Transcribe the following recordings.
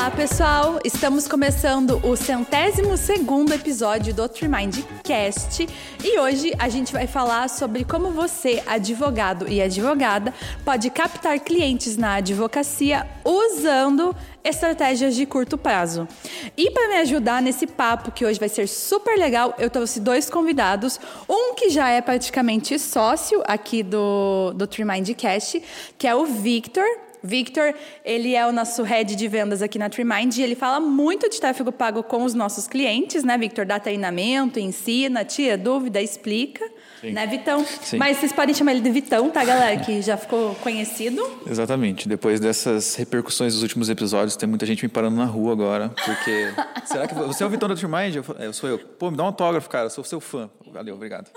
Olá, pessoal! Estamos começando o centésimo segundo episódio do Trimind Cast e hoje a gente vai falar sobre como você, advogado e advogada, pode captar clientes na advocacia usando estratégias de curto prazo. E para me ajudar nesse papo, que hoje vai ser super legal, eu trouxe dois convidados. Um que já é praticamente sócio aqui do, do Trimind Cast, que é o Victor. Victor, ele é o nosso head de vendas aqui na TreeMind e ele fala muito de tráfego pago com os nossos clientes, né, Victor? Dá treinamento, ensina, tira dúvida, explica. Sim. Né, Vitão? Sim. Mas vocês podem chamar ele de Vitão, tá, galera? Que já ficou conhecido. Exatamente. Depois dessas repercussões dos últimos episódios, tem muita gente me parando na rua agora. Porque. Será que você é o Vitão da TreeMind? Eu, eu sou eu. Pô, me dá um autógrafo, cara. Eu sou seu fã. Valeu, obrigado.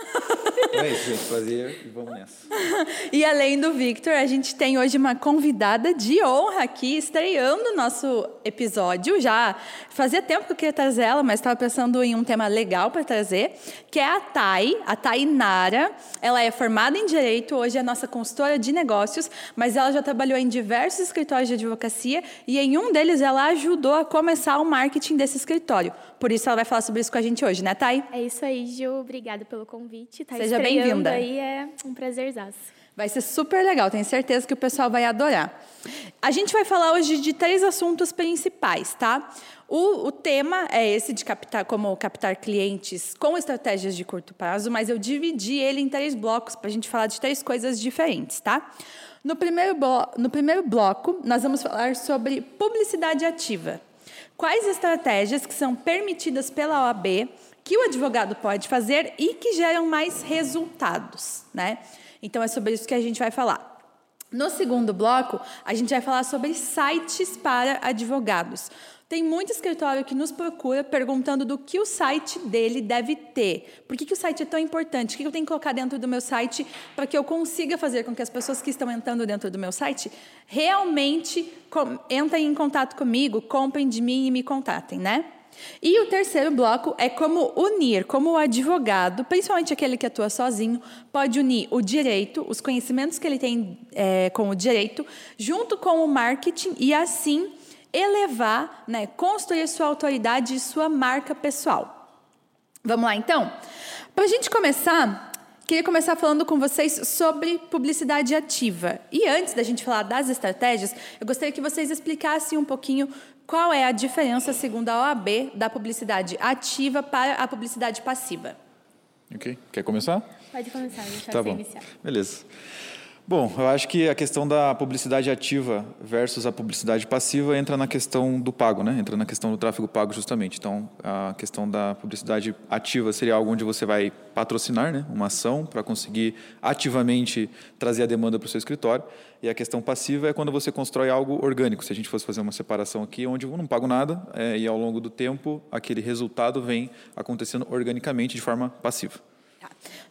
É isso, gente. Prazer e vamos nessa. e além do Victor, a gente tem hoje uma convidada de honra aqui, estreando o nosso episódio. Já fazia tempo que eu queria trazer ela, mas estava pensando em um tema legal para trazer, que é a Thay, a Tainara. Ela é formada em Direito, hoje é nossa consultora de negócios, mas ela já trabalhou em diversos escritórios de advocacia e em um deles ela ajudou a começar o marketing desse escritório. Por isso ela vai falar sobre isso com a gente hoje, né, Thay? É isso aí, Gil. Obrigada pelo convite. Tá Seja bem-vinda. aí é um prazerzaço. Vai ser super legal, tenho certeza que o pessoal vai adorar. A gente vai falar hoje de três assuntos principais, tá? O, o, tema é esse de captar, como captar clientes com estratégias de curto prazo, mas eu dividi ele em três blocos para a gente falar de três coisas diferentes, tá? No primeiro, no primeiro bloco, nós vamos falar sobre publicidade ativa. Quais estratégias que são permitidas pela OAB que o advogado pode fazer e que geram mais resultados, né? Então é sobre isso que a gente vai falar. No segundo bloco, a gente vai falar sobre sites para advogados. Tem muito escritório que nos procura perguntando do que o site dele deve ter. Por que, que o site é tão importante? O que eu tenho que colocar dentro do meu site para que eu consiga fazer com que as pessoas que estão entrando dentro do meu site realmente entrem em contato comigo, comprem de mim e me contatem, né? E o terceiro bloco é como unir, como o advogado, principalmente aquele que atua sozinho, pode unir o direito, os conhecimentos que ele tem é, com o direito, junto com o marketing e assim elevar, né, construir sua autoridade e sua marca pessoal. Vamos lá, então? Para a gente começar, queria começar falando com vocês sobre publicidade ativa. E antes da gente falar das estratégias, eu gostaria que vocês explicassem um pouquinho qual é a diferença, segundo a OAB, da publicidade ativa para a publicidade passiva. Ok. Quer começar? Pode começar, deixa tá bom. iniciar. Beleza. Bom, eu acho que a questão da publicidade ativa versus a publicidade passiva entra na questão do pago, né? Entra na questão do tráfego pago justamente. Então, a questão da publicidade ativa seria algo onde você vai patrocinar, né? Uma ação para conseguir ativamente trazer a demanda para o seu escritório. E a questão passiva é quando você constrói algo orgânico. Se a gente fosse fazer uma separação aqui, onde eu não pago nada é, e ao longo do tempo aquele resultado vem acontecendo organicamente de forma passiva.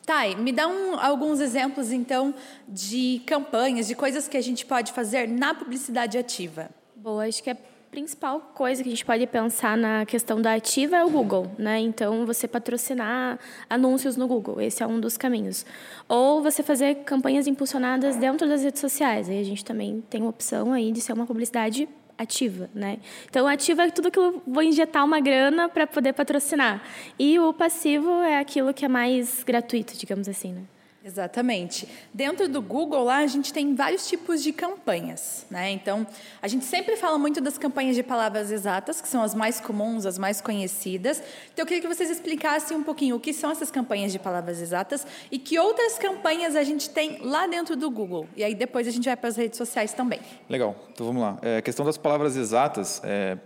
Thay, me dá um, alguns exemplos, então, de campanhas, de coisas que a gente pode fazer na publicidade ativa. Boa, acho que a principal coisa que a gente pode pensar na questão da ativa é o Google, né? Então, você patrocinar anúncios no Google, esse é um dos caminhos. Ou você fazer campanhas impulsionadas dentro das redes sociais, aí a gente também tem a opção aí de ser uma publicidade ativa, né? Então, ativa é tudo que eu vou injetar uma grana para poder patrocinar. E o passivo é aquilo que é mais gratuito, digamos assim, né? Exatamente. Dentro do Google, lá, a gente tem vários tipos de campanhas. Né? Então, a gente sempre fala muito das campanhas de palavras exatas, que são as mais comuns, as mais conhecidas. Então, eu queria que vocês explicassem um pouquinho o que são essas campanhas de palavras exatas e que outras campanhas a gente tem lá dentro do Google. E aí, depois, a gente vai para as redes sociais também. Legal. Então, vamos lá. É, a questão das palavras exatas, é,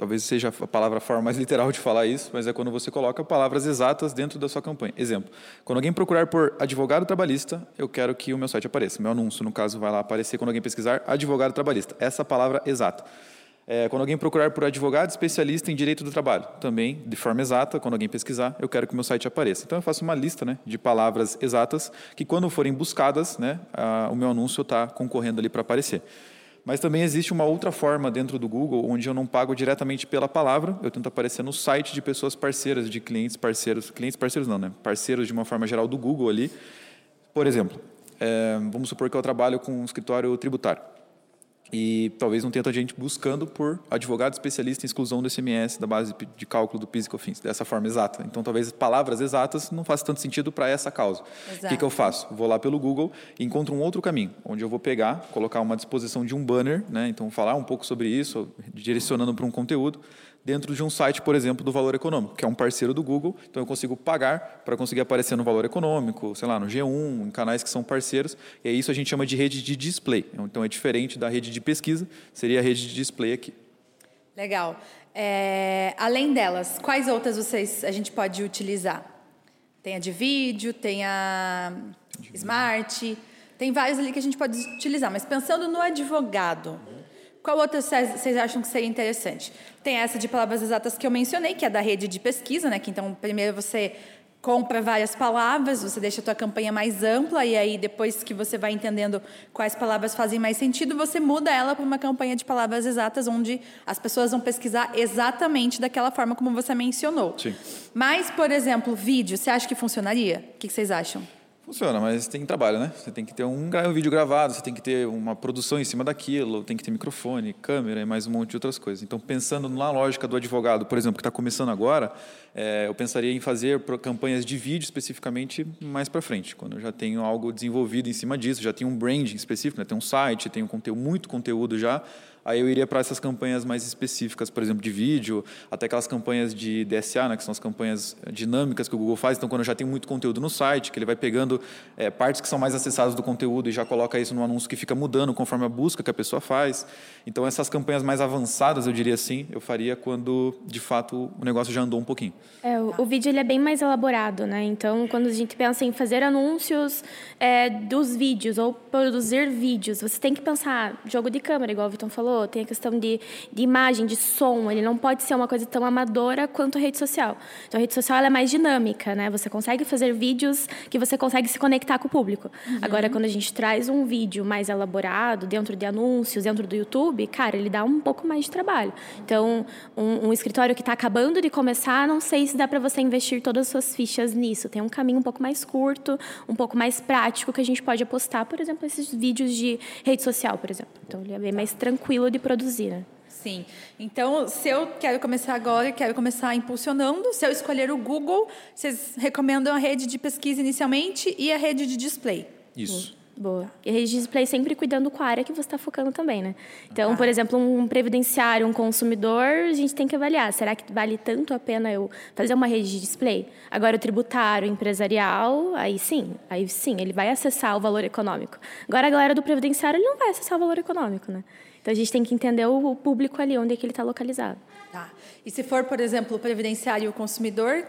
talvez seja a palavra a forma mais literal de falar isso, mas é quando você coloca palavras exatas dentro da sua campanha. Exemplo, quando alguém procurar por advogado trabalhista, eu quero que o meu site apareça. Meu anúncio, no caso, vai lá aparecer quando alguém pesquisar advogado trabalhista. Essa palavra exata. É, quando alguém procurar por advogado especialista em direito do trabalho, também de forma exata, quando alguém pesquisar, eu quero que o meu site apareça. Então eu faço uma lista né, de palavras exatas que, quando forem buscadas, né, a, o meu anúncio está concorrendo ali para aparecer. Mas também existe uma outra forma dentro do Google, onde eu não pago diretamente pela palavra, eu tento aparecer no site de pessoas parceiras, de clientes parceiros, clientes parceiros não, né? Parceiros de uma forma geral do Google ali. Por exemplo, é, vamos supor que eu trabalho com um escritório tributário. E talvez não tenha tanta gente buscando por advogado especialista em exclusão do SMS da base de cálculo do PIS e COFINS, dessa forma exata. Então, talvez palavras exatas não façam tanto sentido para essa causa. Exato. O que, que, eu faço? Vou lá pelo Google e encontro um outro caminho, onde eu vou pegar, colocar uma disposição de um banner, né? então falar um pouco sobre isso, direcionando para um conteúdo, dentro de um site, por exemplo, do Valor Econômico, que é um parceiro do Google, então eu consigo pagar para conseguir aparecer no Valor Econômico, sei lá, no G1, em canais que são parceiros, e é isso a gente chama de rede de display. Então é diferente da rede de pesquisa, seria a rede de display aqui. Legal. É, além delas, quais outras vocês a gente pode utilizar? Tem a de vídeo, tem a Smart, tem vários ali que a gente pode utilizar, mas pensando no advogado, qual outra vocês acham que seria interessante? Tem essa de palavras exatas que eu mencionei, que é da rede de pesquisa, né? Que então primeiro você compra várias palavras, você deixa a tua campanha mais ampla e aí depois que você vai entendendo quais palavras fazem mais sentido, você muda ela para uma campanha de palavras exatas onde as pessoas vão pesquisar exatamente daquela forma como você mencionou. Sim. Mas, por exemplo, vídeo, você acha que funcionaria? O que vocês acham? Funciona, mas tem trabalho, né? Você tem que ter um, um vídeo gravado, você tem que ter uma produção em cima daquilo, tem que ter microfone, câmera e mais um monte de outras coisas. Então, pensando na lógica do advogado, por exemplo, que está começando agora, é, eu pensaria em fazer campanhas de vídeo especificamente mais para frente, quando eu já tenho algo desenvolvido em cima disso, já tenho um branding específico, né? tem um site, tenho conteúdo, muito conteúdo já, Aí eu iria para essas campanhas mais específicas, por exemplo, de vídeo, até aquelas campanhas de DSA, né, que são as campanhas dinâmicas que o Google faz. Então, quando já tenho muito conteúdo no site, que ele vai pegando é, partes que são mais acessadas do conteúdo e já coloca isso no anúncio que fica mudando conforme a busca que a pessoa faz. Então, essas campanhas mais avançadas, eu diria assim, eu faria quando, de fato, o negócio já andou um pouquinho. É, o, o vídeo ele é bem mais elaborado, né? Então, quando a gente pensa em fazer anúncios é, dos vídeos ou produzir vídeos, você tem que pensar jogo de câmera, igual o Vitor falou, falou, tem a questão de, de imagem, de som. Ele não pode ser uma coisa tão amadora quanto a rede social. Então, a rede social é mais dinâmica, né? Você consegue fazer vídeos que você consegue se conectar com o público. Uhum. Agora, quando a gente traz um vídeo mais elaborado, dentro de anúncios, dentro do YouTube, cara, ele dá um pouco mais de trabalho. Então, um, um escritório que está acabando de começar, não sei se dá para você investir todas as suas fichas nisso. Tem um caminho um pouco mais curto, um pouco mais prático que a gente pode apostar, por exemplo, esses vídeos de rede social, por exemplo. Então, ele é bem mais tranquilo de produzir, né? Sim. Então, se eu quero começar agora e quero começar impulsionando, se eu escolher o Google, vocês recomendam a rede de pesquisa inicialmente e a rede de display. Isso. Boa. E a rede de display sempre cuidando com a área que você está focando também, né? Então, ah. por exemplo, um previdenciário, um consumidor, a gente tem que avaliar. Será que vale tanto a pena eu fazer uma rede de display? Agora, o tributário, o empresarial, aí sim. Aí sim, ele vai acessar o valor econômico. Agora, a galera do previdenciário, ele não vai acessar o valor econômico, né? Então a gente tem que entender o público ali, onde é que ele está localizado. Tá. E se for, por exemplo, o previdenciário e o consumidor,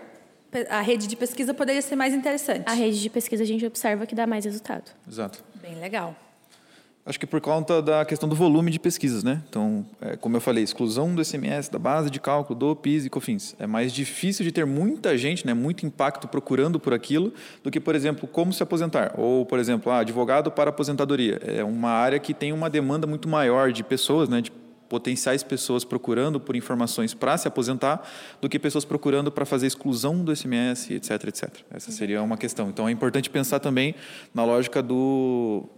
a rede de pesquisa poderia ser mais interessante. A rede de pesquisa a gente observa que dá mais resultado. Exato. Bem legal. Acho que por conta da questão do volume de pesquisas, né? Então, é, como eu falei, exclusão do SMS, da base de cálculo do PIS e COFINS. É mais difícil de ter muita gente, né, muito impacto procurando por aquilo, do que, por exemplo, como se aposentar. Ou, por exemplo, ah, advogado para aposentadoria. É uma área que tem uma demanda muito maior de pessoas, né, de potenciais pessoas procurando por informações para se aposentar do que pessoas procurando para fazer exclusão do SMS, etc, etc. Essa seria uma questão. Então é importante pensar também na lógica do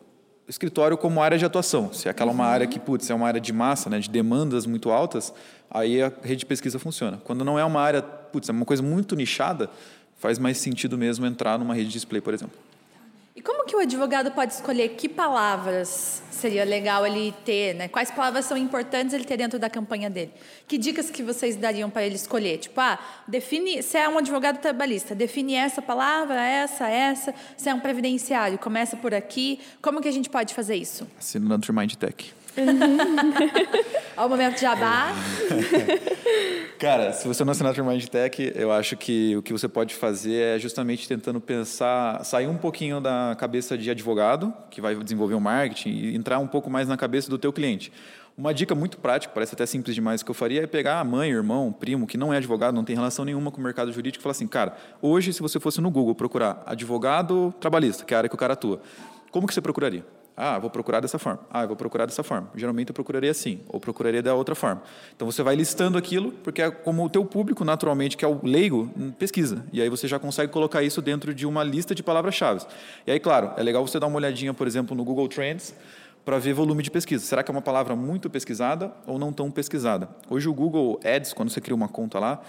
escritório como área de atuação. Se aquela é uma área que, putz, é uma área de massa, né, de demandas muito altas, aí a rede de pesquisa funciona. Quando não é uma área, putz, é uma coisa muito nichada, faz mais sentido mesmo entrar numa rede de display, por exemplo. E como que o advogado pode escolher que palavras seria legal ele ter, né? Quais palavras são importantes ele ter dentro da campanha dele? Que dicas que vocês dariam para ele escolher? Tipo, ah, define, se é um advogado trabalhista, define essa palavra, essa, essa. Se é um previdenciário, começa por aqui. Como que a gente pode fazer isso? Assina no Mind Tech. Olha o momento de jabá. Cara, se você não assinar o Mind Tech, eu acho que o que você pode fazer é justamente tentando pensar, sair um pouquinho da cabeça de advogado, que vai desenvolver o marketing, e entrar um pouco mais na cabeça do teu cliente. Uma dica muito prática, parece até simples demais, que eu faria é pegar a mãe, irmão, primo, que não é advogado, não tem relação nenhuma com o mercado jurídico, e falar assim, cara, hoje, se você fosse no Google procurar advogado trabalhista, que é a área que o cara atua, como que você procuraria? Ah, vou procurar dessa forma. Ah, vou procurar dessa forma. Geralmente eu procuraria assim, ou procuraria da outra forma. Então você vai listando aquilo, porque é como o teu público, naturalmente, que é o leigo, hum, pesquisa. E aí você já consegue colocar isso dentro de uma lista de palavras-chave. E aí, claro, é legal você dar uma olhadinha, por exemplo, no Google Trends, para ver volume de pesquisa. Será que é uma palavra muito pesquisada ou não tão pesquisada? Hoje o Google Ads, quando você cria uma conta lá,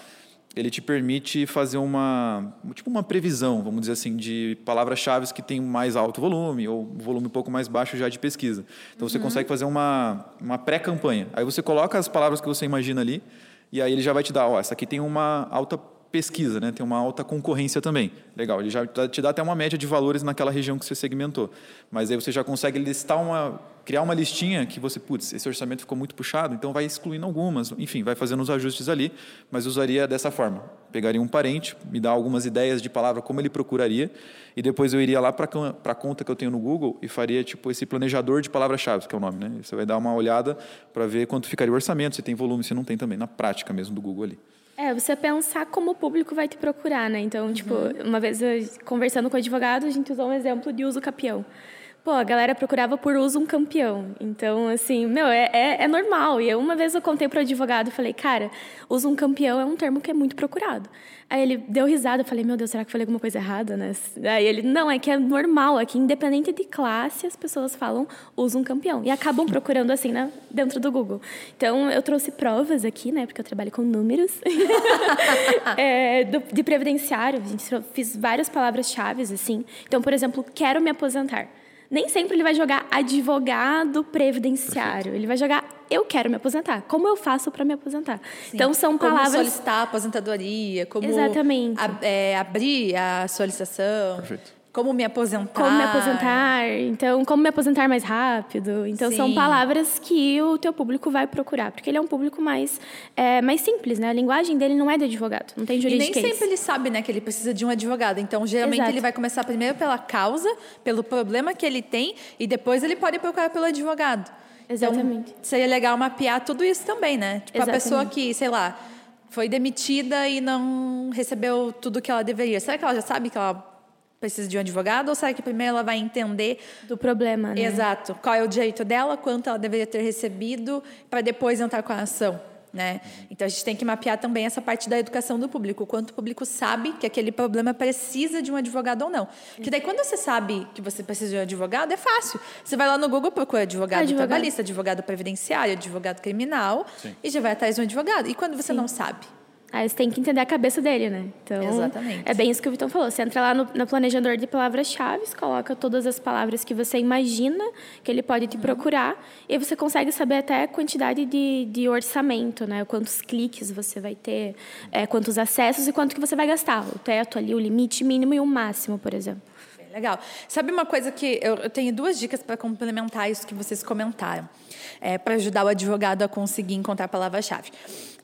ele te permite fazer uma tipo uma previsão, vamos dizer assim, de palavras-chave que têm mais alto volume ou volume um pouco mais baixo já de pesquisa. Então você uhum. consegue fazer uma, uma pré-campanha. Aí você coloca as palavras que você imagina ali e aí ele já vai te dar, ó, essa aqui tem uma alta pesquisa, né? tem uma alta concorrência também. Legal, ele já te dá até uma média de valores naquela região que você segmentou. Mas aí você já consegue listar uma, criar uma listinha que você, putz, esse orçamento ficou muito puxado, então vai excluindo algumas, enfim, vai fazendo os ajustes ali, mas usaria dessa forma. Pegaria um parente, me dá algumas ideias de palavra como ele procuraria, e depois eu iria lá para a conta que eu tenho no Google e faria tipo esse planejador de palavras-chave, que é o nome, né? Você vai dar uma olhada para ver quanto ficaria o orçamento, se tem volume, se não tem também, na prática mesmo do Google ali. É, você pensar como o público vai te procurar, né? Então, tipo, uhum. uma vez eu, conversando com o advogado, a gente usou um exemplo de uso capião pô, a galera procurava por uso um campeão. Então, assim, meu, é, é, é normal. E eu, uma vez eu contei para o advogado falei, cara, uso um campeão é um termo que é muito procurado. Aí ele deu risada, eu falei, meu Deus, será que eu falei alguma coisa errada, né? Aí ele, não, é que é normal, é que independente de classe, as pessoas falam, usa um campeão. E acabam procurando assim, né, dentro do Google. Então, eu trouxe provas aqui, né, porque eu trabalho com números, é, do, de previdenciário. A gente fiz várias palavras-chave, assim. Então, por exemplo, quero me aposentar nem sempre ele vai jogar advogado previdenciário. Perfeito. Ele vai jogar eu quero me aposentar. Como eu faço para me aposentar? Sim. Então são palavras. Como solicitar aposentadoria, como Exatamente. é, abrir a solicitação. Perfeito. Como me aposentar. Como me aposentar. Então, como me aposentar mais rápido. Então, Sim. são palavras que o teu público vai procurar. Porque ele é um público mais, é, mais simples, né? A linguagem dele não é de advogado, não tem juridiquês. E nem sempre ele sabe, né, que ele precisa de um advogado. Então, geralmente, Exato. ele vai começar primeiro pela causa, pelo problema que ele tem, e depois ele pode procurar pelo advogado. Exatamente. Então, seria legal mapear tudo isso também, né? Tipo, Exatamente. a pessoa que, sei lá, foi demitida e não recebeu tudo que ela deveria. Será que ela já sabe que ela precisa de um advogado ou será que primeiro ela vai entender do problema, né? Exato. Qual é o direito dela, quanto ela deveria ter recebido para depois entrar com a ação. Né? Então a gente tem que mapear também essa parte da educação do público, o quanto o público sabe que aquele problema precisa de um advogado ou não. Que daí quando você sabe que você precisa de um advogado, é fácil. Você vai lá no Google, procura advogado, advogado. trabalhista, advogado previdenciário, advogado criminal Sim. e já vai atrás de um advogado. E quando você Sim. não sabe? Aí você tem que entender a cabeça dele, né? Então, Exatamente. é bem isso que o Vitão falou. Você entra lá no, no planejador de palavras-chave, coloca todas as palavras que você imagina que ele pode te uhum. procurar, e você consegue saber até a quantidade de, de orçamento, né? Quantos cliques você vai ter, é, quantos acessos e quanto que você vai gastar. O teto ali, o limite mínimo e o máximo, por exemplo. Legal. Sabe uma coisa que eu, eu tenho duas dicas para complementar isso que vocês comentaram, é, para ajudar o advogado a conseguir encontrar a palavra-chave.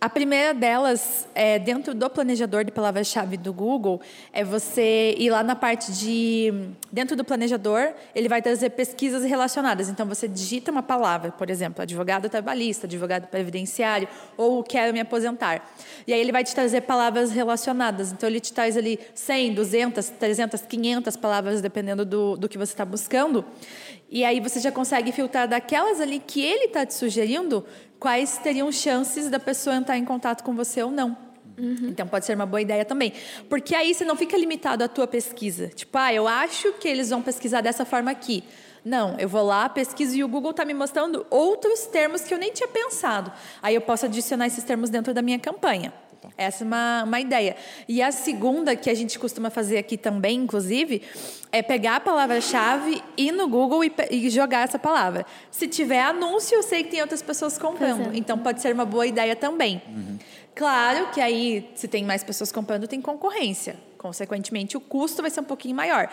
A primeira delas, é, dentro do planejador de palavra-chave do Google, é você ir lá na parte de. Dentro do planejador, ele vai trazer pesquisas relacionadas. Então, você digita uma palavra, por exemplo, advogado trabalhista, advogado previdenciário, ou quero me aposentar. E aí, ele vai te trazer palavras relacionadas. Então, ele te traz ali 100, 200, 300, 500 palavras, dependendo do, do que você está buscando. E aí, você já consegue filtrar daquelas ali que ele está te sugerindo quais teriam chances da pessoa entrar em contato com você ou não. Uhum. Então pode ser uma boa ideia também. Porque aí você não fica limitado à tua pesquisa. Tipo, ah, eu acho que eles vão pesquisar dessa forma aqui. Não, eu vou lá, pesquiso e o Google está me mostrando outros termos que eu nem tinha pensado. Aí eu posso adicionar esses termos dentro da minha campanha. Essa é uma, uma ideia. E a segunda, que a gente costuma fazer aqui também, inclusive, é pegar a palavra-chave, ir no Google e, e, jogar essa palavra. Se tiver anúncio, eu sei que tem outras pessoas comprando. Então, pode ser uma boa ideia também. Uhum. Claro que aí, se tem mais pessoas comprando, tem concorrência. Consequentemente, o custo vai ser um pouquinho maior.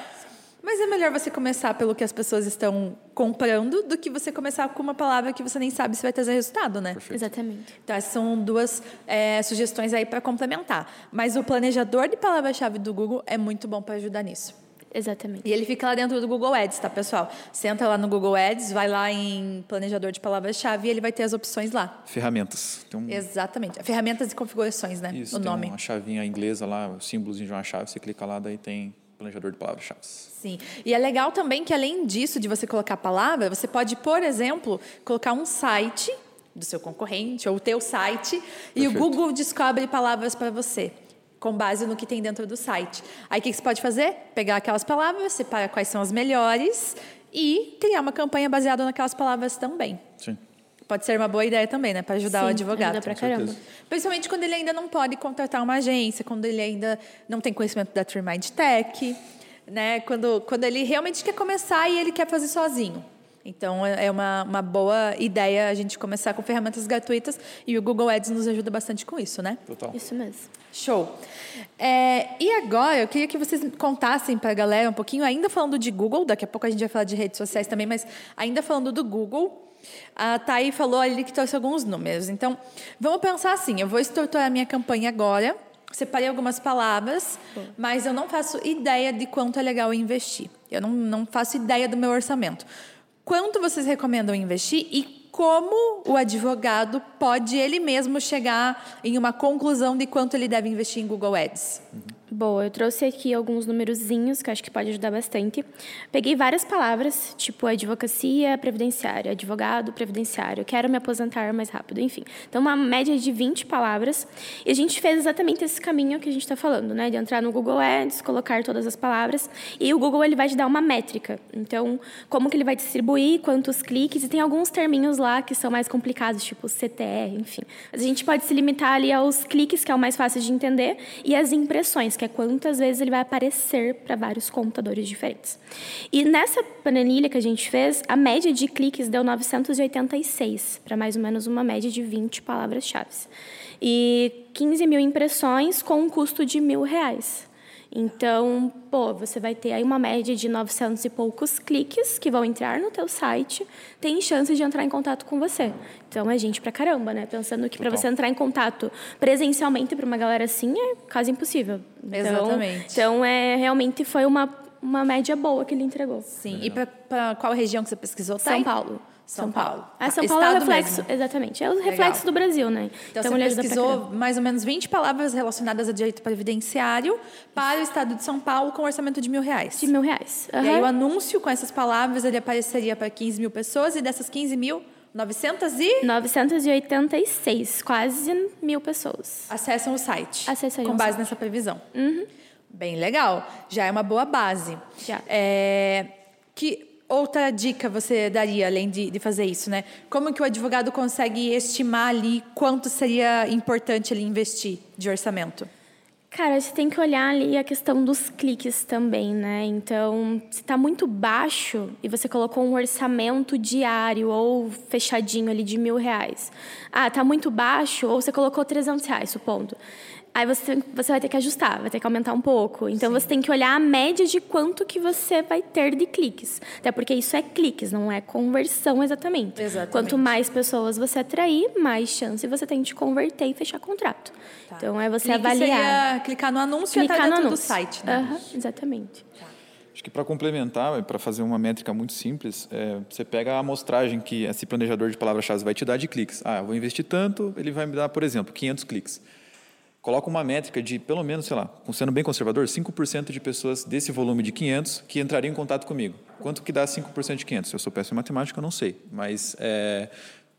Mas é melhor você começar pelo que as pessoas estão comprando do que você começar com uma palavra que você nem sabe se vai trazer resultado, né? Perfeito. Exatamente. Então, essas são duas é, sugestões aí para complementar. Mas o planejador de palavra-chave do Google é muito bom para ajudar nisso. Exatamente. E ele fica lá dentro do Google Ads, tá, pessoal? Você entra lá no Google Ads, vai lá em planejador de palavras-chave e ele vai ter as opções lá. Ferramentas. Um... Exatamente. Ferramentas e configurações, né? Isso, o tem nome. uma chavinha inglesa lá, o símbolo de uma chave, você clica lá, daí tem planejador de palavras-chave. Sim. E é legal também que, além disso, de você colocar a palavra, você pode, por exemplo, colocar um site do seu concorrente ou o teu site Perfeito. e o Google descobre palavras para você com base no que tem dentro do site. Aí o que você pode fazer? Pegar aquelas palavras, separar quais são as melhores e criar uma campanha baseada naquelas palavras também. Sim. Pode ser uma boa ideia também, né? Para ajudar o Sim, advogado. ajuda pra caramba. Principalmente quando ele ainda não pode contratar uma agência, quando ele ainda não tem conhecimento da Tree Mind Tech, né? Quando, quando ele realmente quer começar e ele quer fazer sozinho. Então, é é uma, uma boa ideia a gente começar com ferramentas gratuitas e o Google Ads nos ajuda bastante com isso, né? Total. Isso mesmo. Show. É, e agora, eu queria que vocês contassem para a galera um pouquinho, ainda falando de Google, daqui a pouco a gente vai falar de redes sociais também, mas ainda falando do Google, a Thay falou ali que trouxe alguns números. Então, vamos pensar assim: eu vou estruturar a minha campanha agora, separei algumas palavras, mas eu não faço ideia de quanto é legal investir. Eu não, não faço ideia do meu orçamento. Quanto vocês recomendam investir e como o advogado pode ele mesmo chegar em uma conclusão de quanto ele deve investir em Google Ads? Boa, eu trouxe aqui alguns numerozinhos que acho que pode ajudar bastante. Peguei várias palavras, tipo advocacia previdenciária, advogado previdenciário, quero me aposentar mais rápido, enfim. Então, uma média de 20 palavras. E a gente fez exatamente esse caminho que a gente está falando, né? De entrar no Google Ads, colocar todas as palavras. E o Google ele vai te dar uma métrica. Então, como que ele vai distribuir, quantos cliques, e tem alguns terminhos lá que são mais complicados, tipo CTR, enfim. Mas a gente pode se limitar ali aos cliques, que é o mais fácil de entender, e as impressões, que é quantas vezes ele vai aparecer para vários computadores diferentes. E nessa planilha que a gente fez, a média de cliques deu 986, para mais ou menos uma média de 20 palavras-chave. E 15 mil impressões com um custo de mil reais. Então, pô, você vai ter aí uma média de 900 e poucos cliques que vão entrar no teu site, tem chance de entrar em contato com você. Então, é gente pra caramba, né? Pensando que para você entrar em contato presencialmente para uma galera assim é quase impossível. Então, Exatamente. Então, é, realmente foi uma, uma média boa que ele entregou. Sim. E para qual região que você pesquisou? São Thay? Paulo. São Paulo. Ah, São Paulo é o estado reflexo. mesmo. Exatamente. É o reflexo do Brasil, né? Então, ele você pesquisou mais ou menos 20 palavras relacionadas a direito previdenciário para o estado de São Paulo com orçamento de mil reais. de mil reais. E aí o anúncio com essas palavras ele apareceria para 15 mil pessoas e dessas 15 mil, 900 e 986, quase mil pessoas. acessam o site. Acessariam com o base site. nessa previsão. Bem legal. Já é uma boa base. Já. É, que outra dica você daria, além de, de fazer isso, né? Como que o advogado consegue estimar ali quanto seria importante ele investir de orçamento? Cara, você tem que olhar ali a questão dos cliques também, né? Então, se está muito baixo e você colocou um orçamento diário ou fechadinho ali de mil reais. Ah, tá muito baixo ou você colocou 300 reais, supondo. Aí você, você vai ter que ajustar, vai ter que aumentar um pouco. Então, você tem que olhar a média de quanto que você vai ter de cliques. Até porque isso é cliques, não é conversão exatamente. Exatamente. Quanto mais pessoas você atrair, mais chance você tem de converter e fechar contrato. Então, é você Clique avaliar. seria clicar no anúncio e Clicar entrar no dentro do anúncio. site, né? Aham, exatamente. Acho que para complementar, para fazer uma métrica muito simples, é, você pega a amostragem que esse planejador de palavras-chave vai te dar de cliques. Ah, eu vou investir tanto, ele vai me dar, por exemplo, 500 cliques. Coloca uma métrica de, pelo menos, sei lá, sendo bem conservador, 5% de pessoas desse volume de 500 que entrariam em contato comigo. Quanto que dá 5% de 500? Se eu sou péssimo em matemática, eu não sei. Mas é,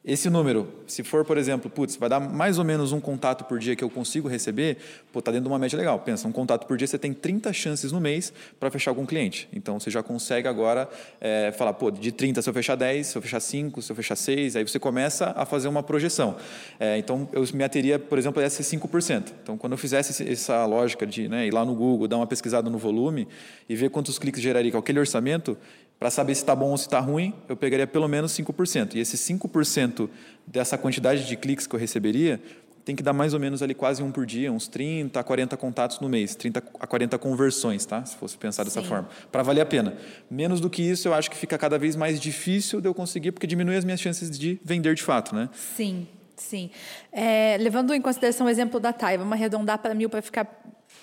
esse número, se for, por exemplo, putz, vai dar mais ou menos um contato por dia que eu consigo receber, pô, tá dentro de uma média legal. Pensa, um contato por dia você tem 30 chances no mês para fechar o cliente. Então você já consegue agora é, falar, pô, de 30 se eu fechar 10, se eu fechar 5, se eu fechar 6, aí você começa a fazer uma projeção. É, então eu me ateria, por exemplo, a esses 5%. Então quando eu fizesse esse- essa lógica de né, ir lá no Google, dar uma pesquisada no volume e ver quantos cliques geraria com aquele orçamento, para saber se está bom ou se está ruim, eu pegaria pelo menos 5%. E esse 5% dessa quantidade de cliques que eu receberia tem que dar mais ou menos ali quase um por dia, uns 30 a 40 contatos no mês, 30 a 40 conversões, tá? Se fosse pensar dessa forma, para valer a pena. Menos do que isso, eu acho que fica cada vez mais difícil de eu conseguir, porque diminui as minhas chances de vender de fato, né? Sim, sim. É, levando em consideração o exemplo da Thay, vamos arredondar para mil para ficar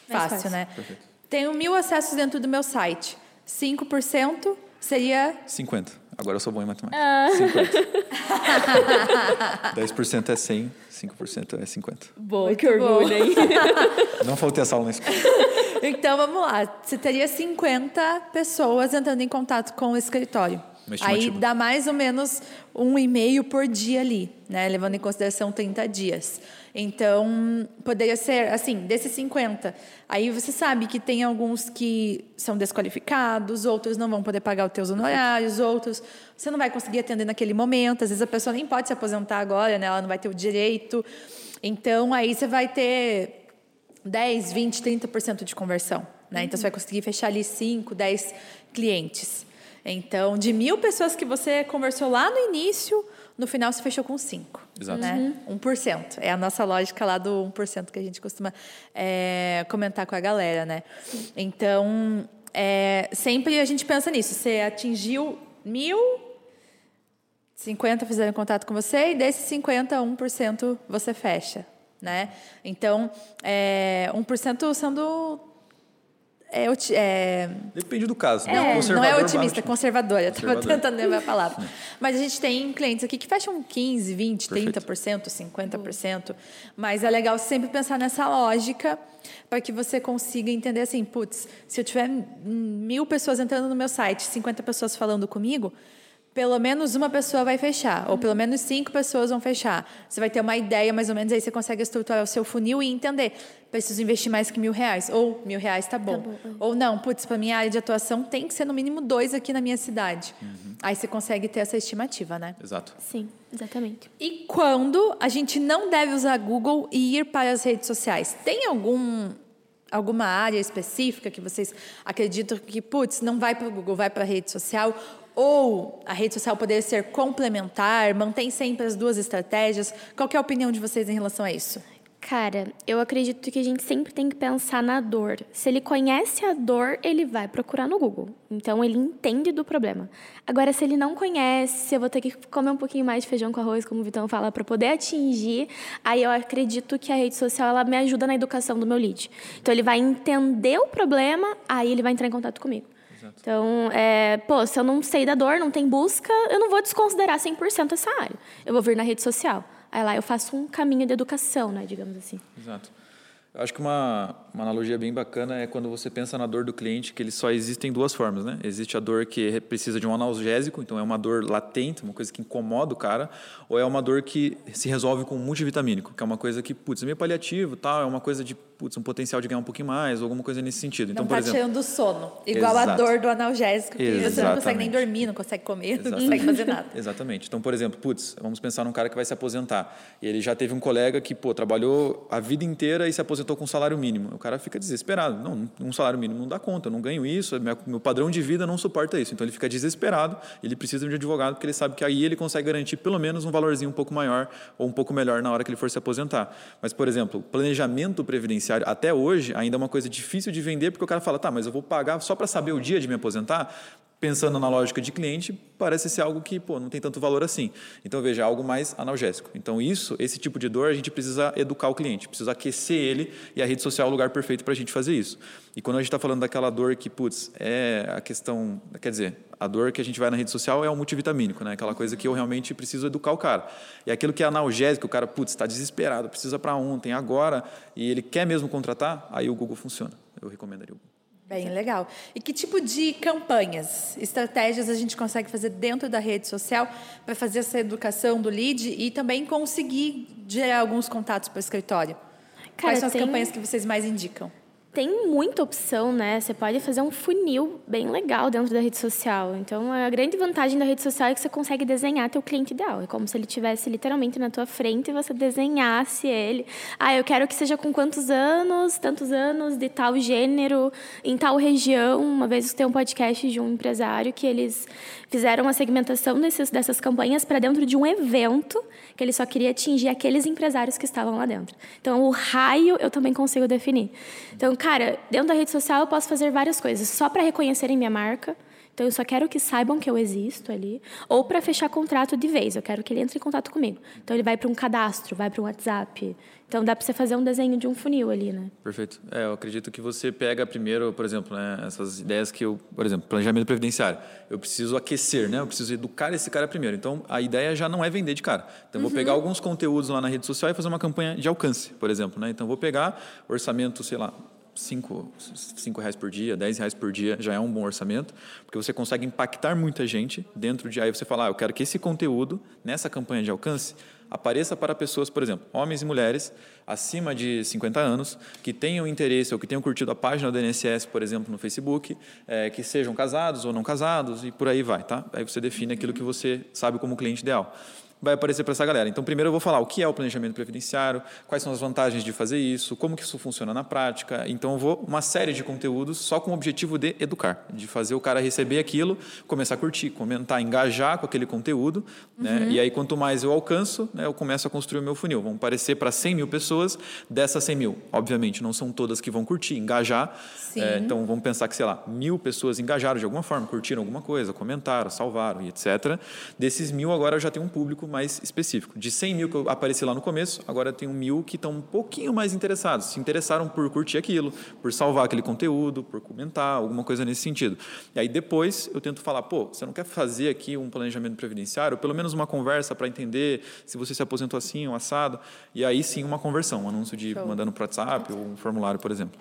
fácil, fácil. né? Tenho mil acessos dentro do meu site. 5% seria 50. Agora eu sou bom em matemática. Ah. 50. 10% é 100, 5% é 50. Boa, que orgulho, hein? Não faltei essa aula na escola. Então vamos lá. Você teria 50 pessoas entrando em contato com o escritório. Aí dá mais ou menos um e-mail por dia ali, né? Levando em consideração 30 dias. Então, poderia ser, assim, desses 50. Aí você sabe que tem alguns que são desqualificados, outros não vão poder pagar os teus honorários, outros você não vai conseguir atender naquele momento. Às vezes a pessoa nem pode se aposentar agora, né? Ela não vai ter o direito. Então, aí você vai ter 10, 20, 30% de conversão. Né? Então, você vai conseguir fechar ali 5, 10 clientes. Então, de mil pessoas que você conversou lá no início, no final você fechou com 5. Exato. Né? 1%. É a nossa lógica lá do 1% que a gente costuma é, comentar com a galera. Né? Então, é, sempre a gente pensa nisso. Você atingiu mil, 50 fizeram contato com você e desses 50, 1% você fecha, né? Então, é, 1% sendo é, é, Depende do caso. né? é, não é otimista, barra conservadora. Eu estava tentando lembrar a palavra. Mas a gente tem clientes aqui que fecham 15, 20, Perfeito. 30%, 50%. Mas é legal sempre pensar nessa lógica para que você consiga entender assim, putz, se eu tiver mil pessoas entrando no meu site, 50 pessoas falando comigo, pelo menos uma pessoa vai fechar, ou pelo menos cinco pessoas vão fechar. Você vai ter uma ideia, mais ou menos, aí você consegue estruturar o seu funil e entender. Preciso investir mais que mil reais. Ou mil reais tá bom. bom, é. Ou não, putz, para minha área de atuação tem que ser no mínimo dois aqui na minha cidade. Aí você consegue ter essa estimativa, né? Exato. Sim, exatamente. E quando a gente não deve usar Google e ir para as redes sociais? Tem algum alguma área específica que vocês acreditam que, putz, não vai para o Google, vai para a rede social? Ou a rede social poderia ser complementar, mantém sempre as duas estratégias? Qual é a opinião de vocês em relação a isso? Cara, eu acredito que a gente sempre tem que pensar na dor. Se ele conhece a dor, ele vai procurar no Google. Então ele entende do problema. Agora, se ele não conhece, eu vou ter que comer um pouquinho mais de feijão com arroz, como o Vitão fala, para poder atingir, aí eu acredito que a rede social ela me ajuda na educação do meu lead. Então ele vai entender o problema, aí ele vai entrar em contato comigo. Então, é, pô, se eu não sei da dor, não tem busca, eu não vou desconsiderar 100% essa área. Eu vou vir na rede social. Aí lá eu faço um caminho de educação, né, digamos assim. Exato. Eu acho que uma, uma analogia bem bacana é quando você pensa na dor do cliente, que ele só existem duas formas, né? Existe a dor que precisa de um analgésico, então é uma dor latente, uma coisa que incomoda o cara, ou é uma dor que se resolve com um multivitamínico, que é uma coisa que, putz, é meio paliativo, tal, é uma coisa de, putz, um potencial de ganhar um pouquinho mais, ou alguma coisa nesse sentido. Então, não por tá exemplo, tirando do sono. Igual a Exato. dor do analgésico, que você não consegue nem Exatamente. dormir, não consegue comer, não Exatamente. consegue fazer nada. Exatamente. Então, por exemplo, putz, vamos pensar num cara que vai se aposentar. E ele já teve um colega que, pô, trabalhou a vida inteira e se aposentou com um salário mínimo. O cara fica desesperado. Não, um salário mínimo não dá conta, eu não ganho isso, meu, meu padrão de vida não suporta isso. Então, ele fica desesperado, ele precisa de um advogado, porque ele sabe que aí ele consegue garantir pelo menos um valorzinho um pouco maior ou um pouco melhor na hora que ele for se aposentar. Mas, por exemplo, planejamento previdenciário, até hoje, ainda é uma coisa difícil de vender, porque o cara fala, tá, mas eu vou pagar só para saber o dia de me aposentar? Pensando na lógica de cliente, parece ser algo que pô, não tem tanto valor assim. Então, veja, é algo mais analgésico. Então, isso, esse tipo de dor, a gente precisa educar o cliente, precisa aquecer ele e a rede social é o lugar perfeito para a gente fazer isso. E quando a gente está falando daquela dor que, putz, é a questão, quer dizer, a dor que a gente vai na rede social é o multivitamínico, né? Aquela coisa que eu realmente preciso educar o cara. E aquilo que é analgésico, o cara, putz, está desesperado, precisa para ontem, agora, e ele quer mesmo contratar, aí o Google funciona. Eu recomendaria o Google. Bem legal. E que tipo de campanhas, estratégias a gente consegue fazer dentro da rede social para fazer essa educação do lead e também conseguir gerar alguns contatos para o escritório? Cara, Quais são as tem- campanhas que vocês mais indicam? Tem muita opção, né? Você pode fazer um funil bem legal dentro da rede social. Então, a grande vantagem da rede social é que você consegue desenhar teu cliente ideal. É como se ele tivesse literalmente na tua frente e você desenhasse ele. Ah, eu quero que seja com quantos anos, tantos anos, de tal gênero, em tal região. Uma vez eu tenho um podcast de um empresário que eles fizeram uma segmentação desses, dessas campanhas para dentro de um evento que ele só queria atingir aqueles empresários que estavam lá dentro. Então, o raio eu também consigo definir. Então, cara, dentro da rede social eu posso fazer várias coisas, só para reconhecerem minha marca. Então, eu só quero que saibam que eu existo ali. Ou para fechar contrato de vez, eu quero que ele entre em contato comigo. Então, ele vai para um cadastro, vai para um WhatsApp. Então, dá para você fazer um desenho de um funil ali, né? Perfeito. É, eu acredito que você pega primeiro, por exemplo, né, essas ideias que eu, por exemplo, planejamento previdenciário. Eu preciso aquecer, né? Eu preciso educar esse cara primeiro. Então, a ideia já não é vender de cara. Então, eu vou pegar alguns conteúdos lá na rede social e fazer uma campanha de alcance, por exemplo, né? Então, eu vou pegar orçamento, sei lá, 5, cinco reais por dia, 10 reais por dia já é um bom orçamento, porque você consegue impactar muita gente dentro de. Aí você fala, ah, eu quero que esse conteúdo, nessa campanha de alcance, apareça para pessoas, por exemplo, homens e mulheres acima de 50 anos, que tenham interesse ou que tenham curtido a página do INSS, por exemplo, no Facebook, é, que sejam casados ou não casados e por aí vai, tá? Aí você define aquilo que você sabe como cliente ideal vai aparecer para essa galera. Então, primeiro eu vou falar o que é o planejamento previdenciário, quais são as vantagens de fazer isso, como que isso funciona na prática. Então, eu vou uma série de conteúdos só com o objetivo de educar, de fazer o cara receber aquilo, começar a curtir, comentar, engajar com aquele conteúdo. Né? Uhum. Né? E aí, quanto mais eu alcanço, né, eu começo a construir o meu funil. Vão aparecer para 100 mil pessoas, dessas 100 mil, obviamente, não são todas que vão curtir, engajar. É, então, vamos pensar que, sei lá, mil pessoas engajaram de alguma forma, curtiram alguma coisa, comentaram, salvaram e etc. Desses mil, agora eu já tenho um público mais específico. De 100 mil que eu apareci lá no começo, agora tem um mil que estão um pouquinho mais interessados. Se interessaram por curtir aquilo, por salvar aquele conteúdo, por comentar, alguma coisa nesse sentido. E aí depois eu tento falar, pô, você não quer fazer aqui um planejamento previdenciário? Pelo menos uma conversa para entender se você se aposentou assim, um assado. E aí sim uma conversão, um anúncio de Show. mandando para WhatsApp ou um formulário, por exemplo.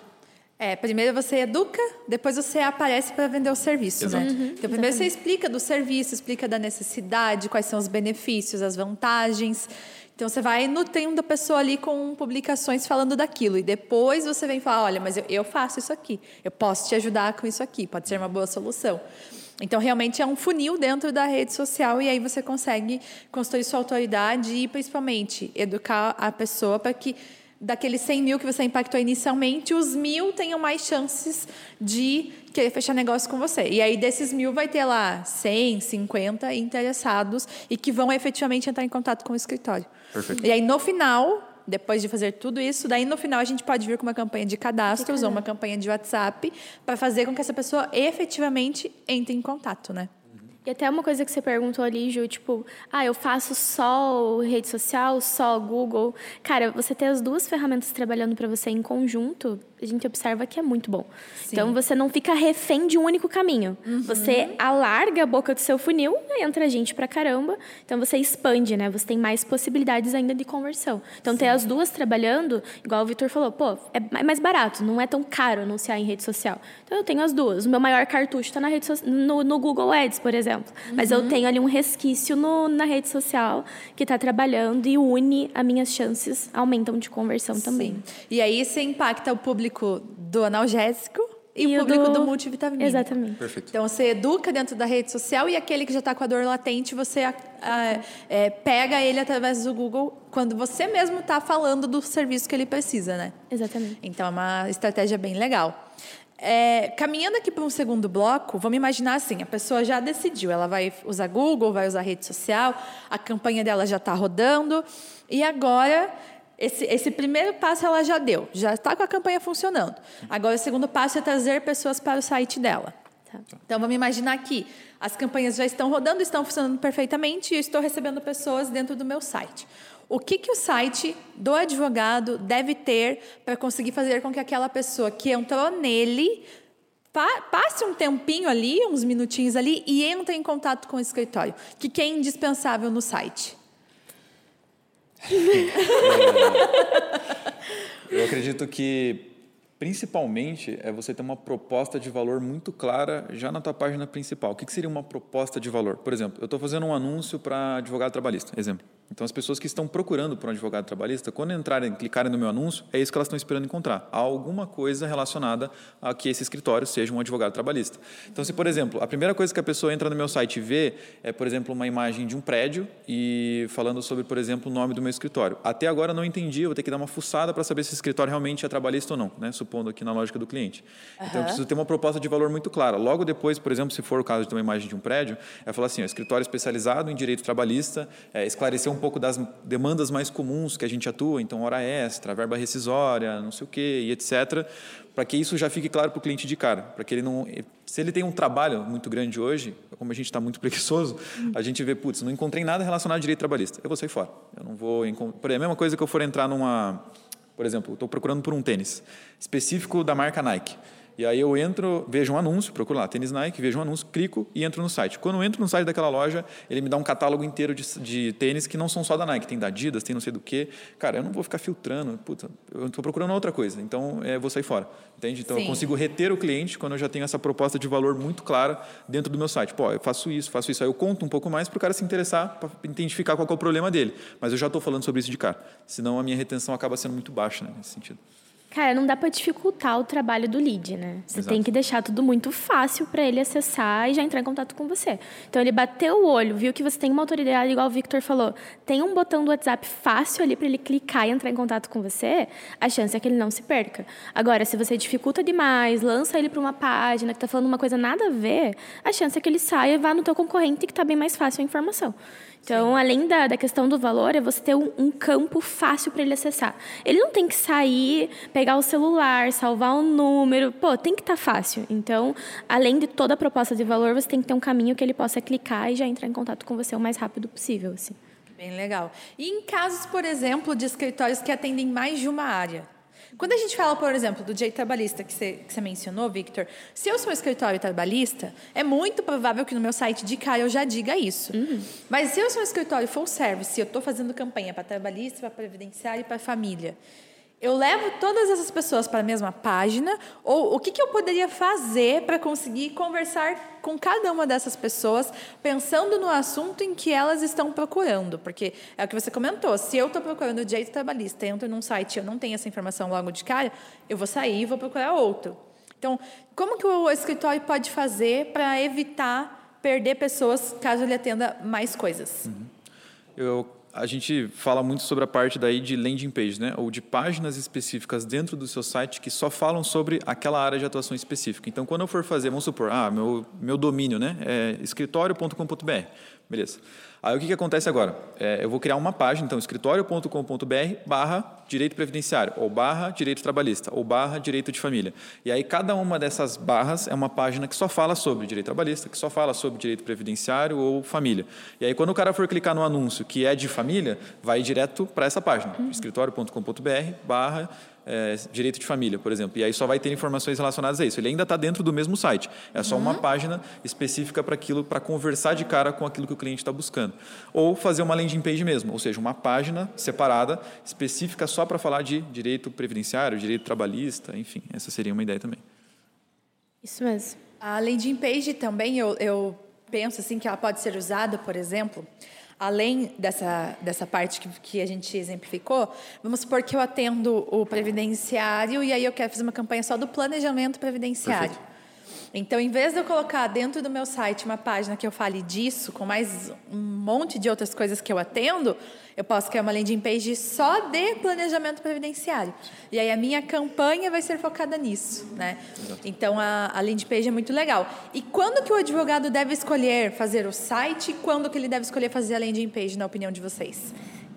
É, primeiro você educa, depois você aparece para vender o serviço, né? Exato. né? Uhum, então, primeiro exatamente. você explica do serviço, explica da necessidade, quais são os benefícios, as vantagens. Então, você vai nutrindo a pessoa ali com publicações falando daquilo. E depois você vem falar, olha, mas eu, eu faço isso aqui. Eu posso te ajudar com isso aqui. Pode ser uma boa solução. Então, realmente é um funil dentro da rede social e aí você consegue construir sua autoridade e, principalmente, educar a pessoa para que daqueles 100 mil que você impactou inicialmente, os mil tenham mais chances de querer fechar negócio com você. E aí, desses mil, vai ter lá 100, 50 interessados e que vão efetivamente entrar em contato com o escritório. Perfeito. E aí, no final, depois de fazer tudo isso, daí no final a gente pode vir com uma campanha de cadastros ou uma campanha de WhatsApp para fazer com que essa pessoa efetivamente entre em contato, né? E até uma coisa que você perguntou ali, Ju, tipo, ah, eu faço só rede social, só Google. Cara, você ter as duas ferramentas trabalhando para você em conjunto, a gente observa que é muito bom. Sim. Então você não fica refém de um único caminho. Uhum. Você alarga a boca do seu funil, entra gente pra caramba. Então você expande, né? Você tem mais possibilidades ainda de conversão. Então Sim. ter as duas trabalhando, igual o Vitor falou, pô, é mais barato, não é tão caro anunciar em rede social. Então eu tenho as duas. O meu maior cartucho está na rede so no, no Google Ads, por exemplo. Uhum. Mas eu uhum. tenho ali um resquício no, na rede social que está trabalhando e une as minhas chances, aumentam de conversão Sim. também. E aí você impacta o público do analgésico e, e o público do, do multivitamínico. Exatamente. Perfeito. Então, você educa dentro da rede social e aquele que já está com a dor latente, você a, a, é, pega ele através do Google quando você mesmo está falando do serviço que ele precisa, né? Exatamente. Então, é uma estratégia bem legal. É, caminhando aqui para um segundo bloco, vamos imaginar assim: a pessoa já decidiu, ela vai usar Google, vai usar rede social, a campanha dela já está rodando, e agora esse, esse, primeiro passo ela já deu, já está com a campanha funcionando. Agora, o segundo passo é trazer pessoas para o site dela. Tá. Então, vamos imaginar que as campanhas já estão rodando, estão funcionando perfeitamente e eu estou recebendo pessoas dentro do meu site. O que, que o site do advogado deve ter para conseguir fazer com que aquela pessoa que entrou nele passe um tempinho ali, uns minutinhos ali e entre em contato com o escritório? O que, que é indispensável no site? Eu acredito que principalmente é você ter uma proposta de valor muito clara já na tua página principal. O que seria uma proposta de valor? Por exemplo, eu estou fazendo um anúncio para advogado trabalhista, exemplo. Então, as pessoas que estão procurando por um advogado trabalhista, quando entrarem, clicarem no meu anúncio, é isso que elas estão esperando encontrar. Há alguma coisa relacionada a que esse escritório seja um advogado trabalhista. Então, se, por exemplo, a primeira coisa que a pessoa entra no meu site e vê é, por exemplo, uma imagem de um prédio e falando sobre, por exemplo, o nome do meu escritório. Até agora não entendi, eu vou ter que dar uma fuçada para saber se esse escritório realmente é trabalhista ou não, né? supondo aqui na lógica do cliente. Uhum. Então, eu preciso ter uma proposta de valor muito clara. Logo depois, por exemplo, se for o caso de uma imagem de um prédio, é falar assim, ó, escritório especializado em direito trabalhista, é, esclarecer um pouco das demandas mais comuns que a gente atua, então hora extra, verba rescisória, não sei o quê, e etc., para que isso já fique claro para o cliente de cara, para que ele não, se ele tem um trabalho muito grande hoje, como a gente está muito preguiçoso, a gente vê, putz, não encontrei nada relacionado a direito trabalhista, eu vou sair fora, eu não vou, por exemplo, a mesma coisa que eu for entrar numa, por exemplo, estou procurando por um tênis específico da marca Nike, E aí eu entro, vejo um anúncio, procuro lá, tênis Nike, vejo um anúncio, clico e entro no site. Quando eu entro no site daquela loja, ele me dá um catálogo inteiro de, de tênis que não são só da Nike, tem da Adidas, tem não sei do que. Cara, eu não vou ficar filtrando, puta, eu estou procurando outra coisa, então é, vou sair fora, entende? Então Sim. eu consigo reter o cliente quando eu já tenho essa proposta de valor muito clara dentro do meu site. Pô, eu faço isso, faço isso, aí eu conto um pouco mais para o cara se interessar, para identificar qual é o problema dele. Mas eu já estou falando sobre isso de cara, senão a minha retenção acaba sendo muito baixa né, nesse sentido. Cara, não dá para dificultar o trabalho do lead, né? Você Exato. tem que deixar tudo muito fácil para ele acessar e já entrar em contato com você. Então ele bateu o olho, viu que você tem uma autoridade, igual o Victor falou, tem um botão do WhatsApp fácil ali para ele clicar e entrar em contato com você, a chance é que ele não se perca. Agora, se você dificulta demais, lança ele para uma página que está falando uma coisa nada a ver, a chance é que ele saia e vá no teu concorrente que está bem mais fácil a informação. Então, Sim. além da, da questão do valor, é você ter um, um campo fácil para ele acessar. Ele não tem que sair, pegar o celular, salvar um número. Pô, tem que estar tá fácil. Então, além de toda a proposta de valor, você tem que ter um caminho que ele possa clicar e já entrar em contato com você o mais rápido possível. Assim. Bem legal. E em casos, por exemplo, de escritórios que atendem mais de uma área? Quando a gente fala, por exemplo, do direito trabalhista que você, que você mencionou, Victor, se eu sou um escritório trabalhista, é muito provável que no meu site de cara eu já diga isso. Uhum. Mas se eu sou um escritório full service, eu estou fazendo campanha para trabalhista, para previdenciário e para família, eu levo todas essas pessoas para a mesma página? Ou o que, que eu poderia fazer para conseguir conversar com cada uma dessas pessoas, pensando no assunto em que elas estão procurando? Porque é o que você comentou: se eu estou procurando direito trabalhista, entro num site e eu não tenho essa informação logo de cara, eu vou sair e vou procurar outro. Então, como que o escritório pode fazer para evitar perder pessoas caso ele atenda mais coisas? Uhum. Eu a gente fala muito sobre a parte daí de landing page, né? ou de páginas específicas dentro do seu site que só falam sobre aquela área de atuação específica. Então, quando eu for fazer, vamos supor, ah, meu, meu domínio né? é escritório.com.br. Beleza. Aí o que, que acontece agora? É, eu vou criar uma página, então, escritório.com.br barra direito previdenciário, ou barra direito trabalhista, ou barra direito de família. E aí cada uma dessas barras é uma página que só fala sobre direito trabalhista, que só fala sobre direito previdenciário ou família. E aí quando o cara for clicar no anúncio que é de família, vai direto para essa página, uhum. escritório.com.br barra é, direito de família, por exemplo. E aí só vai ter informações relacionadas a isso. Ele ainda está dentro do mesmo site. É só uhum. uma página específica para aquilo, para conversar de cara com aquilo que o cliente está buscando. Ou fazer uma landing page mesmo, ou seja, uma página separada, específica só para falar de direito previdenciário, direito trabalhista, enfim. Essa seria uma ideia também. Isso mesmo. A landing page também eu, eu penso assim que ela pode ser usada, por exemplo, além dessa, dessa parte que, que a gente exemplificou, vamos supor que eu atendo o previdenciário e aí eu quero fazer uma campanha só do planejamento previdenciário. Perfeito. Então, em vez de eu colocar dentro do meu site uma página que eu fale disso, com mais um monte de outras coisas que eu atendo, eu posso criar uma landing page só de planejamento previdenciário. E aí a minha campanha vai ser focada nisso, né? Então a, a landing page é muito legal. E quando que o advogado deve escolher fazer o site e quando que ele deve escolher fazer a landing page, na opinião de vocês?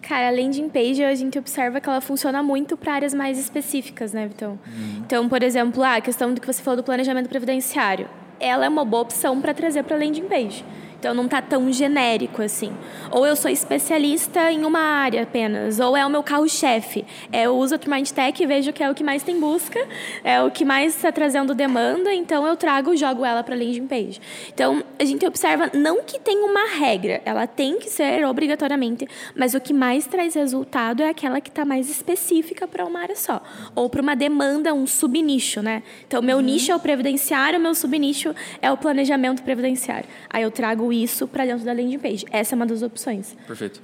Cara, a landing page a gente observa que ela funciona muito para áreas mais específicas, né, Vitão? Uhum. Então, por exemplo, a questão do que você falou do planejamento previdenciário. Ela é uma boa opção para trazer para a landing page. Então não está tão genérico assim. Ou eu sou especialista em uma área apenas, ou é o meu carro-chefe. É, eu uso a Trimind Tech e vejo que é o que mais tem busca, é o que mais está trazendo demanda, então eu trago e jogo ela para a landing page. Então a gente observa não que tem uma regra, ela tem que ser obrigatoriamente, mas o que mais traz resultado é aquela que está mais específica para uma área só, ou para uma demanda, um subnicho, né? Então meu uhum. nicho é o previdenciário, meu subnicho é o planejamento previdenciário. Aí eu trago isso para dentro da landing page. Essa é uma das opções. Perfeito.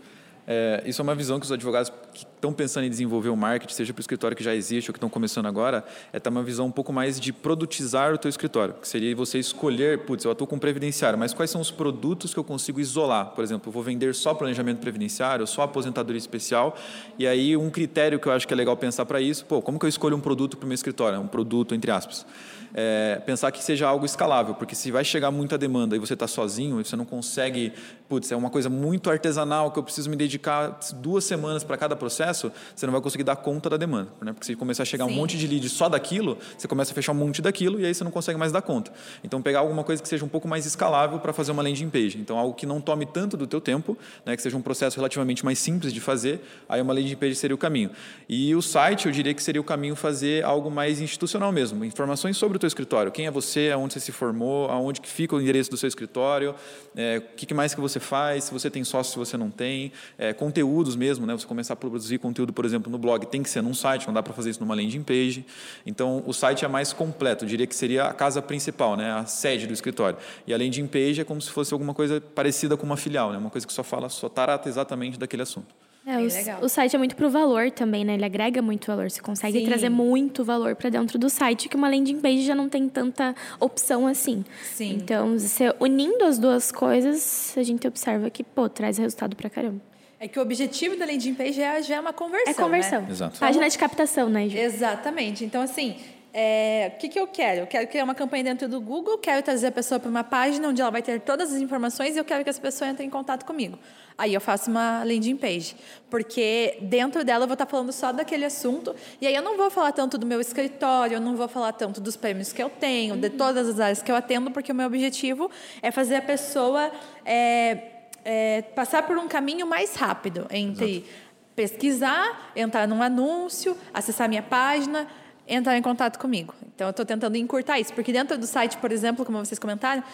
É, isso é uma visão que os advogados que estão pensando em desenvolver o marketing, seja para o escritório que já existe ou que estão começando agora, é ter uma visão um pouco mais de produtizar o teu escritório, que seria você escolher, putz, eu atuo com previdenciário, mas quais são os produtos que eu consigo isolar? Por exemplo, eu vou vender só planejamento previdenciário, só aposentadoria especial, e aí um critério que eu acho que é legal pensar para isso, pô, como que eu escolho um produto para o meu escritório? Um produto, entre aspas é, pensar que seja algo escalável, porque se vai chegar muita demanda e você está sozinho, e você não consegue, putz, é uma coisa muito artesanal que eu preciso me dedicar duas semanas para cada processo, você não vai conseguir dar conta da demanda, né? Porque se começar a chegar Sim. um monte de leads só daquilo, você começa a fechar um monte daquilo e aí você não consegue mais dar conta. Então pegar alguma coisa que seja um pouco mais escalável para fazer uma landing page. Então algo que não tome tanto do teu tempo, né? Que seja um processo relativamente mais simples de fazer, aí uma landing page seria o caminho. E o site, eu diria que seria o caminho fazer algo mais institucional mesmo, informações sobre o teu escritório. Quem é você, aonde você se formou, aonde que fica o endereço do seu escritório, é, o que mais que você faz, se você tem sócio, se você não tem, é, conteúdos mesmo, né? Você começar a produzir conteúdo, por exemplo, no blog, tem que ser num site, não dá para fazer isso numa landing page. Então, o site é mais completo, eu diria que seria a casa principal, né? A sede do escritório. E a landing page é como se fosse alguma coisa parecida com uma filial, né? Uma coisa que só fala, só trata exatamente daquele assunto. É, o, o, site é muito pro valor também, né? Ele agrega muito valor. Você consegue Sim. trazer muito valor para dentro do site, que uma landing page já não tem tanta opção assim. Sim. Então, você unindo as duas coisas, a gente observa que, pô, traz resultado pra caramba. É que o objetivo da landing page é, já é uma conversão. É conversão. Né? Exato. Página de captação, né, Ju? Exatamente. Então, assim, é, o que, que eu quero? Eu quero criar uma campanha dentro do Google, quero trazer a pessoa para uma página onde ela vai ter todas as informações e eu quero que essa pessoa entre em contato comigo. Aí eu faço uma landing page, porque dentro dela eu vou estar falando só daquele assunto, e aí eu não vou falar tanto do meu escritório, eu não vou falar tanto dos prêmios que eu tenho, de todas as áreas que eu atendo, porque o meu objetivo é fazer a pessoa é, é, passar por um caminho mais rápido entre Exato. pesquisar, entrar num anúncio, acessar minha página, entrar em contato comigo. Então, eu estou tentando encurtar isso, porque dentro do site, por exemplo, como vocês comentaram,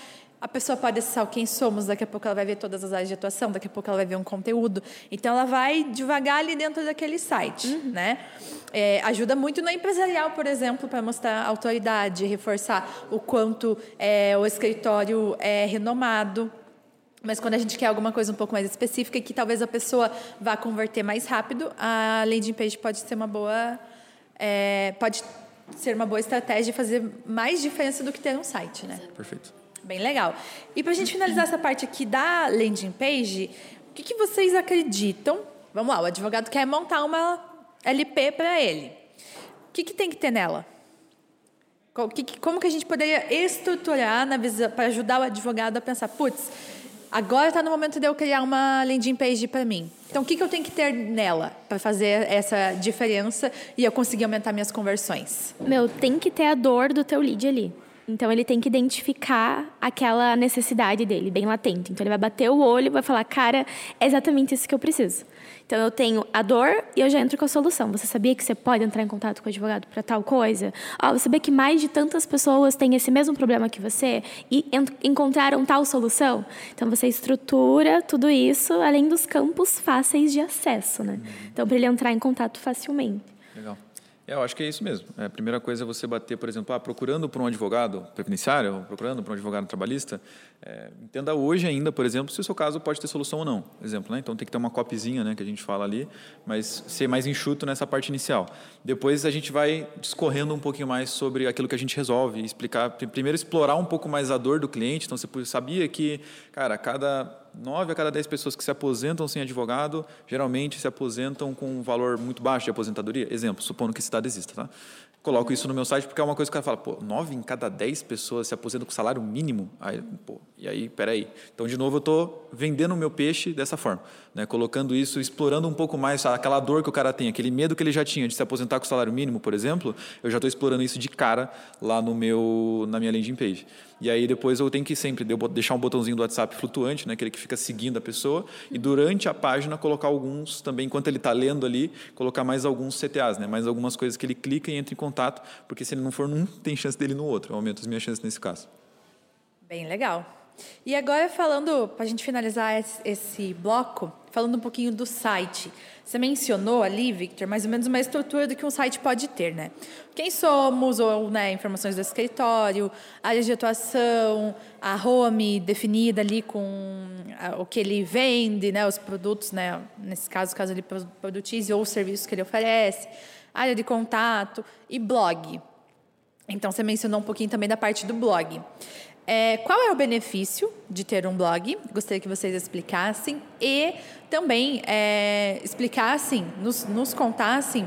a pessoa pode acessar o quem somos, daqui a pouco ela vai ver todas as áreas de atuação, daqui a pouco ela vai ver um conteúdo. Então, ela vai devagar ali dentro daquele site, uhum. né? É, ajuda muito no empresarial, por exemplo, para mostrar autoridade, reforçar o quanto é, o escritório é renomado, mas quando a gente quer alguma coisa um pouco mais específica que talvez a pessoa vá converter mais rápido, a landing page pode ser uma boa é, pode ser uma boa estratégia e fazer mais diferença do que ter um site, né? Perfeito. Bem legal. E para a gente finalizar essa parte aqui da landing page, o que, que vocês acreditam? Vamos lá, o advogado quer montar uma LP para ele. O que, que tem que ter nela? Como que a gente poderia estruturar para ajudar o advogado a pensar, putz, Agora está no momento de eu criar uma landing page para mim. Então, o que, que eu tenho que ter nela para fazer essa diferença e eu conseguir aumentar minhas conversões? Meu, tem que ter a dor do teu lead ali. Então ele tem que identificar aquela necessidade dele, bem latente. Então ele vai bater o olho e vai falar: "Cara, é exatamente isso que eu preciso". Então eu tenho a dor e eu já entro com a solução. Você sabia que você pode entrar em contato com o advogado para tal coisa? Ó, você sabia que mais de tantas pessoas têm esse mesmo problema que você e encontraram tal solução? Então você estrutura tudo isso além dos campos fáceis de acesso, né? Então para ele entrar em contato facilmente. É, eu acho que é isso mesmo. É, a primeira coisa é você bater, por exemplo, ah, procurando por um advogado previdenciário, procurando por um advogado trabalhista, é, entenda hoje ainda, por exemplo, se o seu caso pode ter solução ou não. Exemplo, né? Então tem que ter uma copizinha, né, que a gente fala ali, mas ser mais enxuto nessa parte inicial. Depois a gente vai discorrendo um pouquinho mais sobre aquilo que a gente resolve, explicar, primeiro explorar um pouco mais a dor do cliente. Então você sabia que, cara, cada nove a cada dez pessoas que se aposentam sem advogado, geralmente se aposentam com um valor muito baixo de aposentadoria. Exemplo, supondo que esse dado exista, tá? Coloco isso no meu site porque é uma coisa que o cara fala, pô, nove em cada dez pessoas se aposentam com salário mínimo. Aí, pô, e aí, peraí. Então, de novo, eu estou vendendo o meu peixe dessa forma, né? colocando isso, explorando um pouco mais aquela dor que o cara tem, aquele medo que ele já tinha de se aposentar com salário mínimo, por exemplo, eu já estou explorando isso de cara lá no meu, na minha landing page. E aí depois eu tenho que sempre deixar um botãozinho do WhatsApp flutuante, né, aquele que fica seguindo a pessoa, e durante a página colocar alguns também, enquanto ele está lendo ali, colocar mais alguns CTAs, né, mais algumas coisas que ele clica e entra em contato, porque se ele não for num, tem chance dele no outro. Eu aumento as minhas chances nesse caso. Bem legal. E agora falando, para a gente finalizar esse bloco, falando um pouquinho do site. Você mencionou ali, Victor, mais ou menos uma estrutura do que um site pode ter, né? Quem somos, ou né, informações do escritório, áreas de atuação, a home definida ali com o que ele vende, né, os produtos, né, nesse caso, caso ele produtize, ou os serviços que ele oferece, área de contato e blog. Então, você mencionou um pouquinho também da parte do blog. É, qual é o benefício de ter um blog? Gostaria que vocês explicassem e também é, explicassem, nos, nos contassem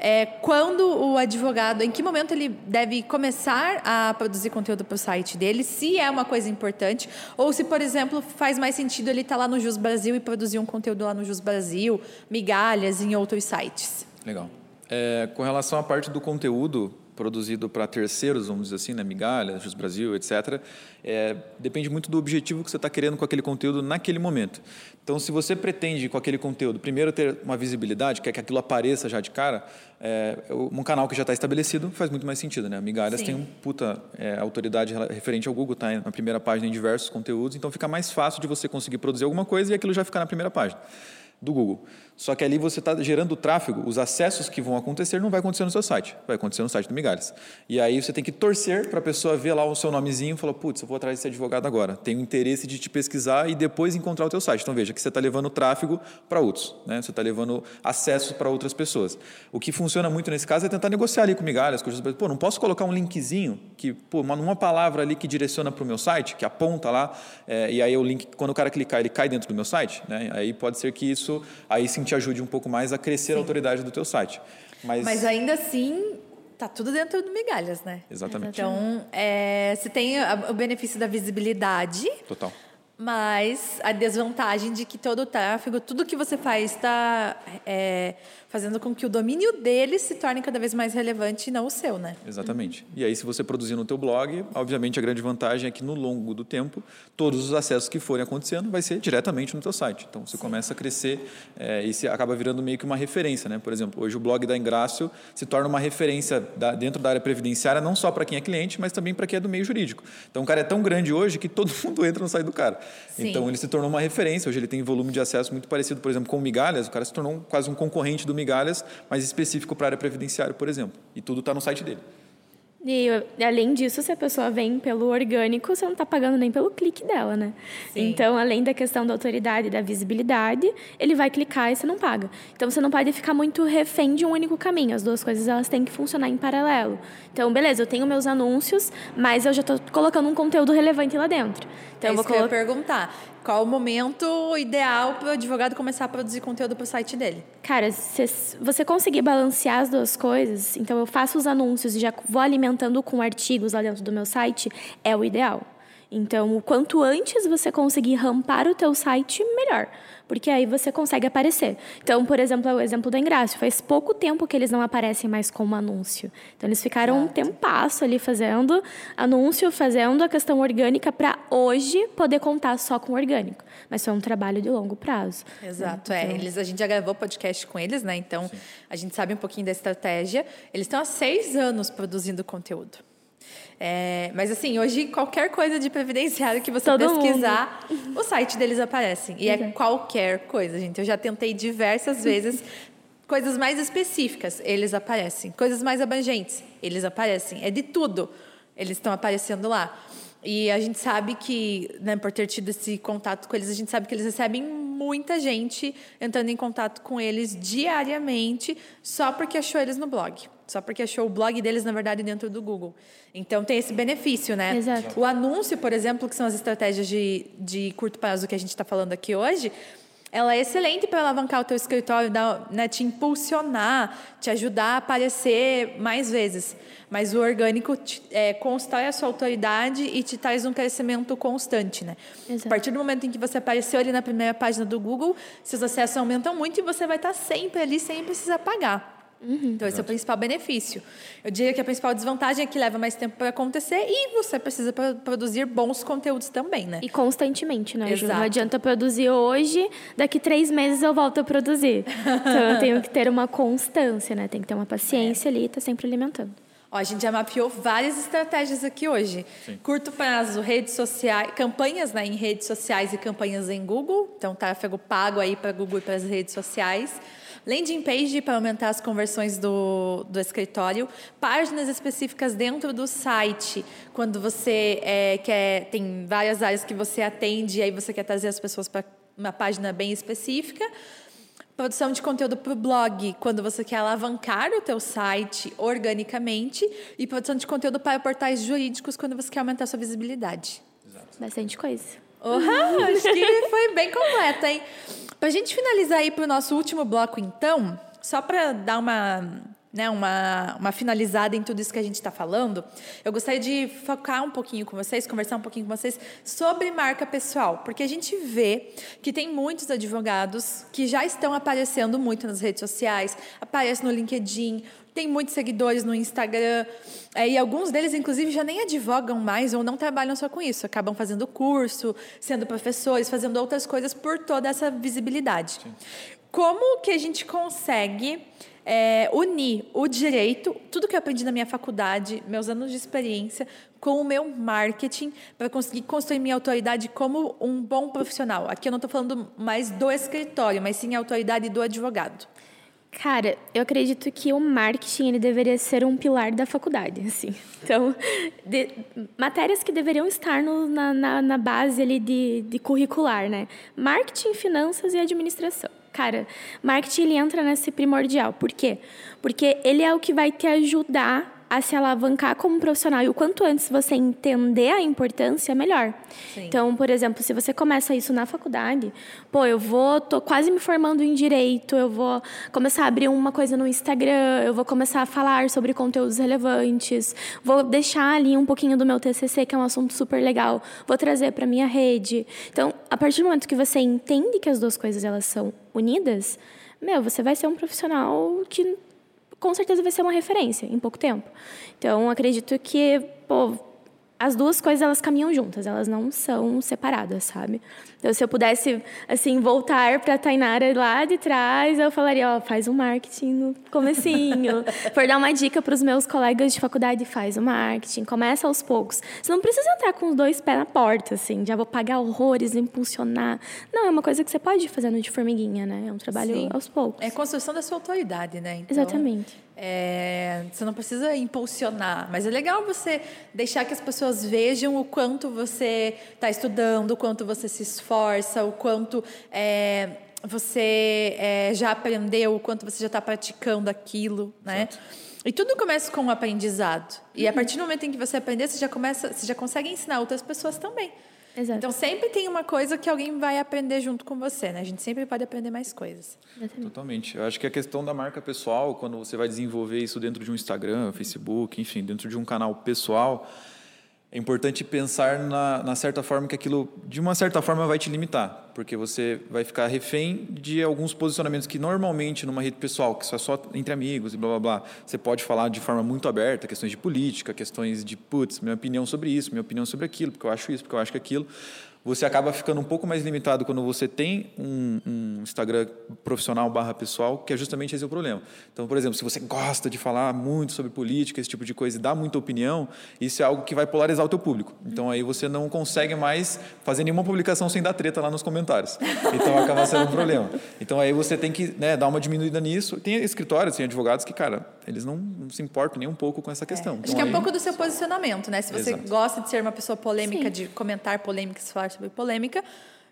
é, quando o advogado, em que momento ele deve começar a produzir conteúdo para o site dele, se é uma coisa importante, ou se, por exemplo, faz mais sentido ele estar tá lá no Jus Brasil e produzir um conteúdo lá no Jus Brasil, migalhas em outros sites. Legal. É, com relação à parte do conteúdo, produzido para terceiros, vamos dizer assim, né, migalhas, Jus Brasil, etc., é, depende muito do objetivo que você está querendo com aquele conteúdo naquele momento. Então, se você pretende com aquele conteúdo, primeiro ter uma visibilidade, quer que aquilo apareça já de cara, é, um canal que já está estabelecido faz muito mais sentido. Né? A Migalhas Sim. tem um puta é, autoridade referente ao Google, está na primeira página em diversos conteúdos, então fica mais fácil de você conseguir produzir alguma coisa e aquilo já ficar na primeira página do Google. Só que ali você está gerando tráfego, os acessos que vão acontecer não vai acontecer no seu site, vai acontecer no site do Migalhas. E aí você tem que torcer para a pessoa ver lá o seu nomezinho e falar, putz, eu vou atrás desse advogado agora. Tenho interesse de te pesquisar e depois encontrar o teu site. Então veja que você está levando tráfego para outros, né? você está levando acessos para outras pessoas. O que funciona muito nesse caso é tentar negociar ali com Migalhas, com pô, não posso colocar um linkzinho, que, pô, uma, uma palavra ali que direciona para o meu site, que aponta lá, é, e aí o link, quando o cara clicar, ele cai dentro do meu site, né? aí pode ser que isso aí sim te ajude um pouco mais a crescer Sim. a autoridade do teu site. Mas, Mas ainda assim, tá tudo dentro do migalhas, né? Exatamente. Então, é, você tem o benefício da visibilidade. Total. Mas a desvantagem de que todo o tráfego, tudo que você faz está é, fazendo com que o domínio deles se torne cada vez mais relevante e não o seu, né? Exatamente. E aí, se você produzir no teu blog, obviamente a grande vantagem é que no longo do tempo, todos os acessos que forem acontecendo vai ser diretamente no teu site. Então, você Sim. começa a crescer é, e se acaba virando meio que uma referência, né? Por exemplo, hoje o blog da Ingrácio se torna uma referência da, dentro da área previdenciária, não só para quem é cliente, mas também para quem é do meio jurídico. Então, o cara é tão grande hoje que todo mundo entra no site do cara. Então, ele se tornou uma referência. Hoje ele tem volume de acesso muito parecido, por exemplo, com o Migalhas. O cara se tornou quase um concorrente do migalhas, mas específico para a área previdenciária, por exemplo. E tudo está no site dele. E além disso, se a pessoa vem pelo orgânico, você não está pagando nem pelo clique dela, né? Sim. Então, além da questão da autoridade e da visibilidade, ele vai clicar e você não paga. Então, você não pode ficar muito refém de um único caminho. As duas coisas elas têm que funcionar em paralelo. Então, beleza, eu tenho meus anúncios, mas eu já estou colocando um conteúdo relevante lá dentro. Então, é eu vou colo... eu perguntar. Qual o momento ideal para o advogado começar a produzir conteúdo para o site dele? Cara, se você conseguir balancear as duas coisas, então eu faço os anúncios e já vou alimentando com artigos lá dentro do meu site, é o ideal. Então, o quanto antes você conseguir rampar o teu site, melhor porque aí você consegue aparecer. Então, por exemplo, é o exemplo da Ingrácio. Faz pouco tempo que eles não aparecem mais como anúncio. Então, eles ficaram Exato. um tempasso ali fazendo anúncio, fazendo a questão orgânica para hoje poder contar só com orgânico. Mas foi um trabalho de longo prazo. Exato, né? é. Eles, a gente já gravou podcast com eles, né? Então, Sim. a gente sabe um pouquinho da estratégia. Eles estão há seis anos produzindo conteúdo. É, mas assim, hoje qualquer coisa de previdenciário que você Todo pesquisar, mundo. o site deles aparece. E é qualquer coisa, gente. Eu já tentei diversas vezes coisas mais específicas, eles aparecem. Coisas mais abrangentes, eles aparecem. É de tudo. Eles estão aparecendo lá. E a gente sabe que, né, por ter tido esse contato com eles, a gente sabe que eles recebem muita gente entrando em contato com eles diariamente só porque achou eles no blog. Só porque achou o blog deles, na verdade, dentro do Google. Então tem esse benefício, né? Exato. O anúncio, por exemplo, que são as estratégias de, de curto prazo que a gente está falando aqui hoje, ela é excelente para alavancar o teu escritório, né, te impulsionar, te ajudar a aparecer mais vezes. Mas o orgânico te, é, constrói a sua autoridade e te traz um crescimento constante, né? Exato. A partir do momento em que você apareceu ali na primeira página do Google, seus acessos aumentam muito e você vai estar sempre ali sem precisar pagar. Uhum. Então, esse é o principal benefício. Eu diria que a principal desvantagem é que leva mais tempo para acontecer e você precisa produzir bons conteúdos também, né? E constantemente, né, Ju? Não adianta produzir hoje, daqui três meses eu volto a produzir. Então, eu tenho que ter uma constância, né? Tem que ter uma paciência é. ali e estar tá sempre alimentando. Ó, a gente já mapeou várias estratégias aqui hoje. Sim. Curto prazo, redes sociais, campanhas né, em redes sociais e campanhas em Google. Então, tráfego pago aí para Google e para as redes sociais landing page para aumentar as conversões do, do escritório, páginas específicas dentro do site, quando você é, quer, tem várias áreas que você atende e aí você quer trazer as pessoas para uma página bem específica, produção de conteúdo para o blog, quando você quer alavancar o teu site organicamente, e produção de conteúdo para portais jurídicos, quando você quer aumentar a sua visibilidade. Exato. Bastante coisa. Uhum, acho que foi bem completa, hein? Para a gente finalizar aí para o nosso último bloco, então, só para dar uma né, uma, uma finalizada em tudo isso que a gente está falando, eu gostaria de focar um pouquinho com vocês, conversar um pouquinho com vocês sobre marca pessoal, porque a gente vê que tem muitos advogados que já estão aparecendo muito nas redes sociais, aparecem no LinkedIn, tem muitos seguidores no Instagram, é, e alguns deles, inclusive, já nem advogam mais ou não trabalham só com isso, acabam fazendo curso, sendo professores, fazendo outras coisas por toda essa visibilidade. Sim. Como que a gente consegue é, unir o direito, tudo que eu aprendi na minha faculdade, meus anos de experiência, com o meu marketing, para conseguir construir minha autoridade como um bom profissional? Aqui eu não estou falando mais do escritório, mas sim a autoridade do advogado. Cara, eu acredito que o marketing ele deveria ser um pilar da faculdade, assim. Então, de, matérias que deveriam estar no, na, na, na, base ali de, de curricular, né? Marketing, finanças e administração. Cara, marketing ele entra nesse primordial. Por quê? Porque ele é o que vai te ajudar a se alavancar como profissional. E o quanto antes você entender a importância, melhor. Sim. Então, por exemplo, se você começa isso na faculdade, pô, eu vou, tô quase me formando em direito, eu vou começar a abrir uma coisa no Instagram, eu vou começar a falar sobre conteúdos relevantes, vou deixar ali um pouquinho do meu TCC, que é um assunto super legal, vou trazer para minha rede. Então, a partir do momento que você entende que as duas coisas elas são unidas, meu, você vai ser um profissional que com certeza vai ser uma referência em pouco tempo. Então, acredito que, pô, as duas coisas elas caminham juntas, elas não são separadas, sabe? Então, se eu pudesse assim voltar para a Tainara lá de trás, eu falaria, ó, faz um marketing no comecinho. For dar uma dica para os meus colegas de faculdade, faz o marketing, começa aos poucos. Você não precisa entrar com os dois pés na porta, assim, já vou pagar horrores, impulsionar. Não, é uma coisa que você pode ir fazendo de formiguinha, né? É um trabalho Sim. aos poucos. É construção da sua autoridade, né? Então... Exatamente. É, você não precisa impulsionar, mas é legal você deixar que as pessoas vejam o quanto você está estudando, o quanto você se esforça, o quanto é, você é, já aprendeu, o quanto você já está praticando aquilo, né? E tudo começa com um aprendizado. E a partir do momento em que você aprender, você já começa, você já consegue ensinar outras pessoas também. Exato. Então sempre tem uma coisa que alguém vai aprender junto com você, né? A gente sempre pode aprender mais coisas. Totalmente. Eu acho que a questão da marca pessoal, quando você vai desenvolver isso dentro de um Instagram, Facebook, enfim, dentro de um canal pessoal, é importante pensar na, na, certa forma que aquilo, de uma certa forma, vai te limitar, porque você vai ficar refém de alguns posicionamentos que normalmente numa rede pessoal, que só é só entre amigos e blá blá blá, você pode falar de forma muito aberta, questões de política, questões de, putz, minha opinião sobre isso, minha opinião sobre aquilo, porque eu acho isso, porque eu acho que aquilo você acaba ficando um pouco mais limitado quando você tem um, um Instagram profissional barra pessoal, que é justamente esse o problema. Então, por exemplo, se você gosta de falar muito sobre política, esse tipo de coisa, e dá muita opinião, isso é algo que vai polarizar o teu público. Então, aí você não consegue mais fazer nenhuma publicação sem dar treta lá nos comentários. Então, acaba sendo um problema. Então, aí você tem que né, dar uma diminuída nisso. Tem escritórios, tem advogados que, cara, eles não, não se importam nem um pouco com essa questão. É. Acho então, que é um pouco do seu posicionamento, né? Se você Exato. gosta de ser uma pessoa polêmica, Sim. de comentar polêmicas, falar sobre polêmica.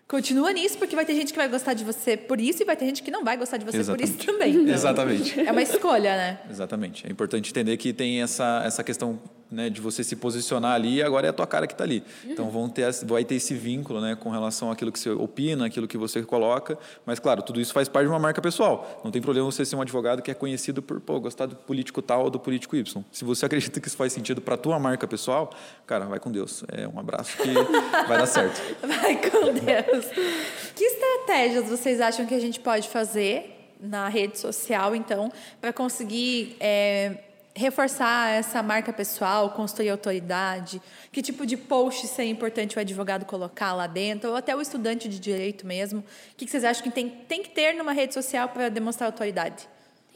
Continua nisso, porque vai ter gente que vai gostar de você por isso e vai ter gente que não vai gostar de você Exatamente. por isso também. Exatamente. É uma escolha, né? Exatamente. É importante entender que tem essa, essa questão né, de você se posicionar ali e agora é a tua cara que está ali. Então vão ter, vai ter esse vínculo né, com relação àquilo que você opina, aquilo que você coloca. Mas, claro, tudo isso faz parte de uma marca pessoal. Não tem problema você ser um advogado que é conhecido por pô, gostar do político tal ou do político Y. Se você acredita que isso faz sentido para a tua marca pessoal, cara, vai com Deus. É um abraço que vai dar certo. Vai com Deus. Que estratégias vocês acham que a gente pode fazer na rede social, então, para conseguir é, reforçar essa marca pessoal, construir autoridade? Que tipo de post seria importante o advogado colocar lá dentro, ou até o estudante de direito mesmo? O que vocês acham que tem, tem que ter numa rede social para demonstrar autoridade?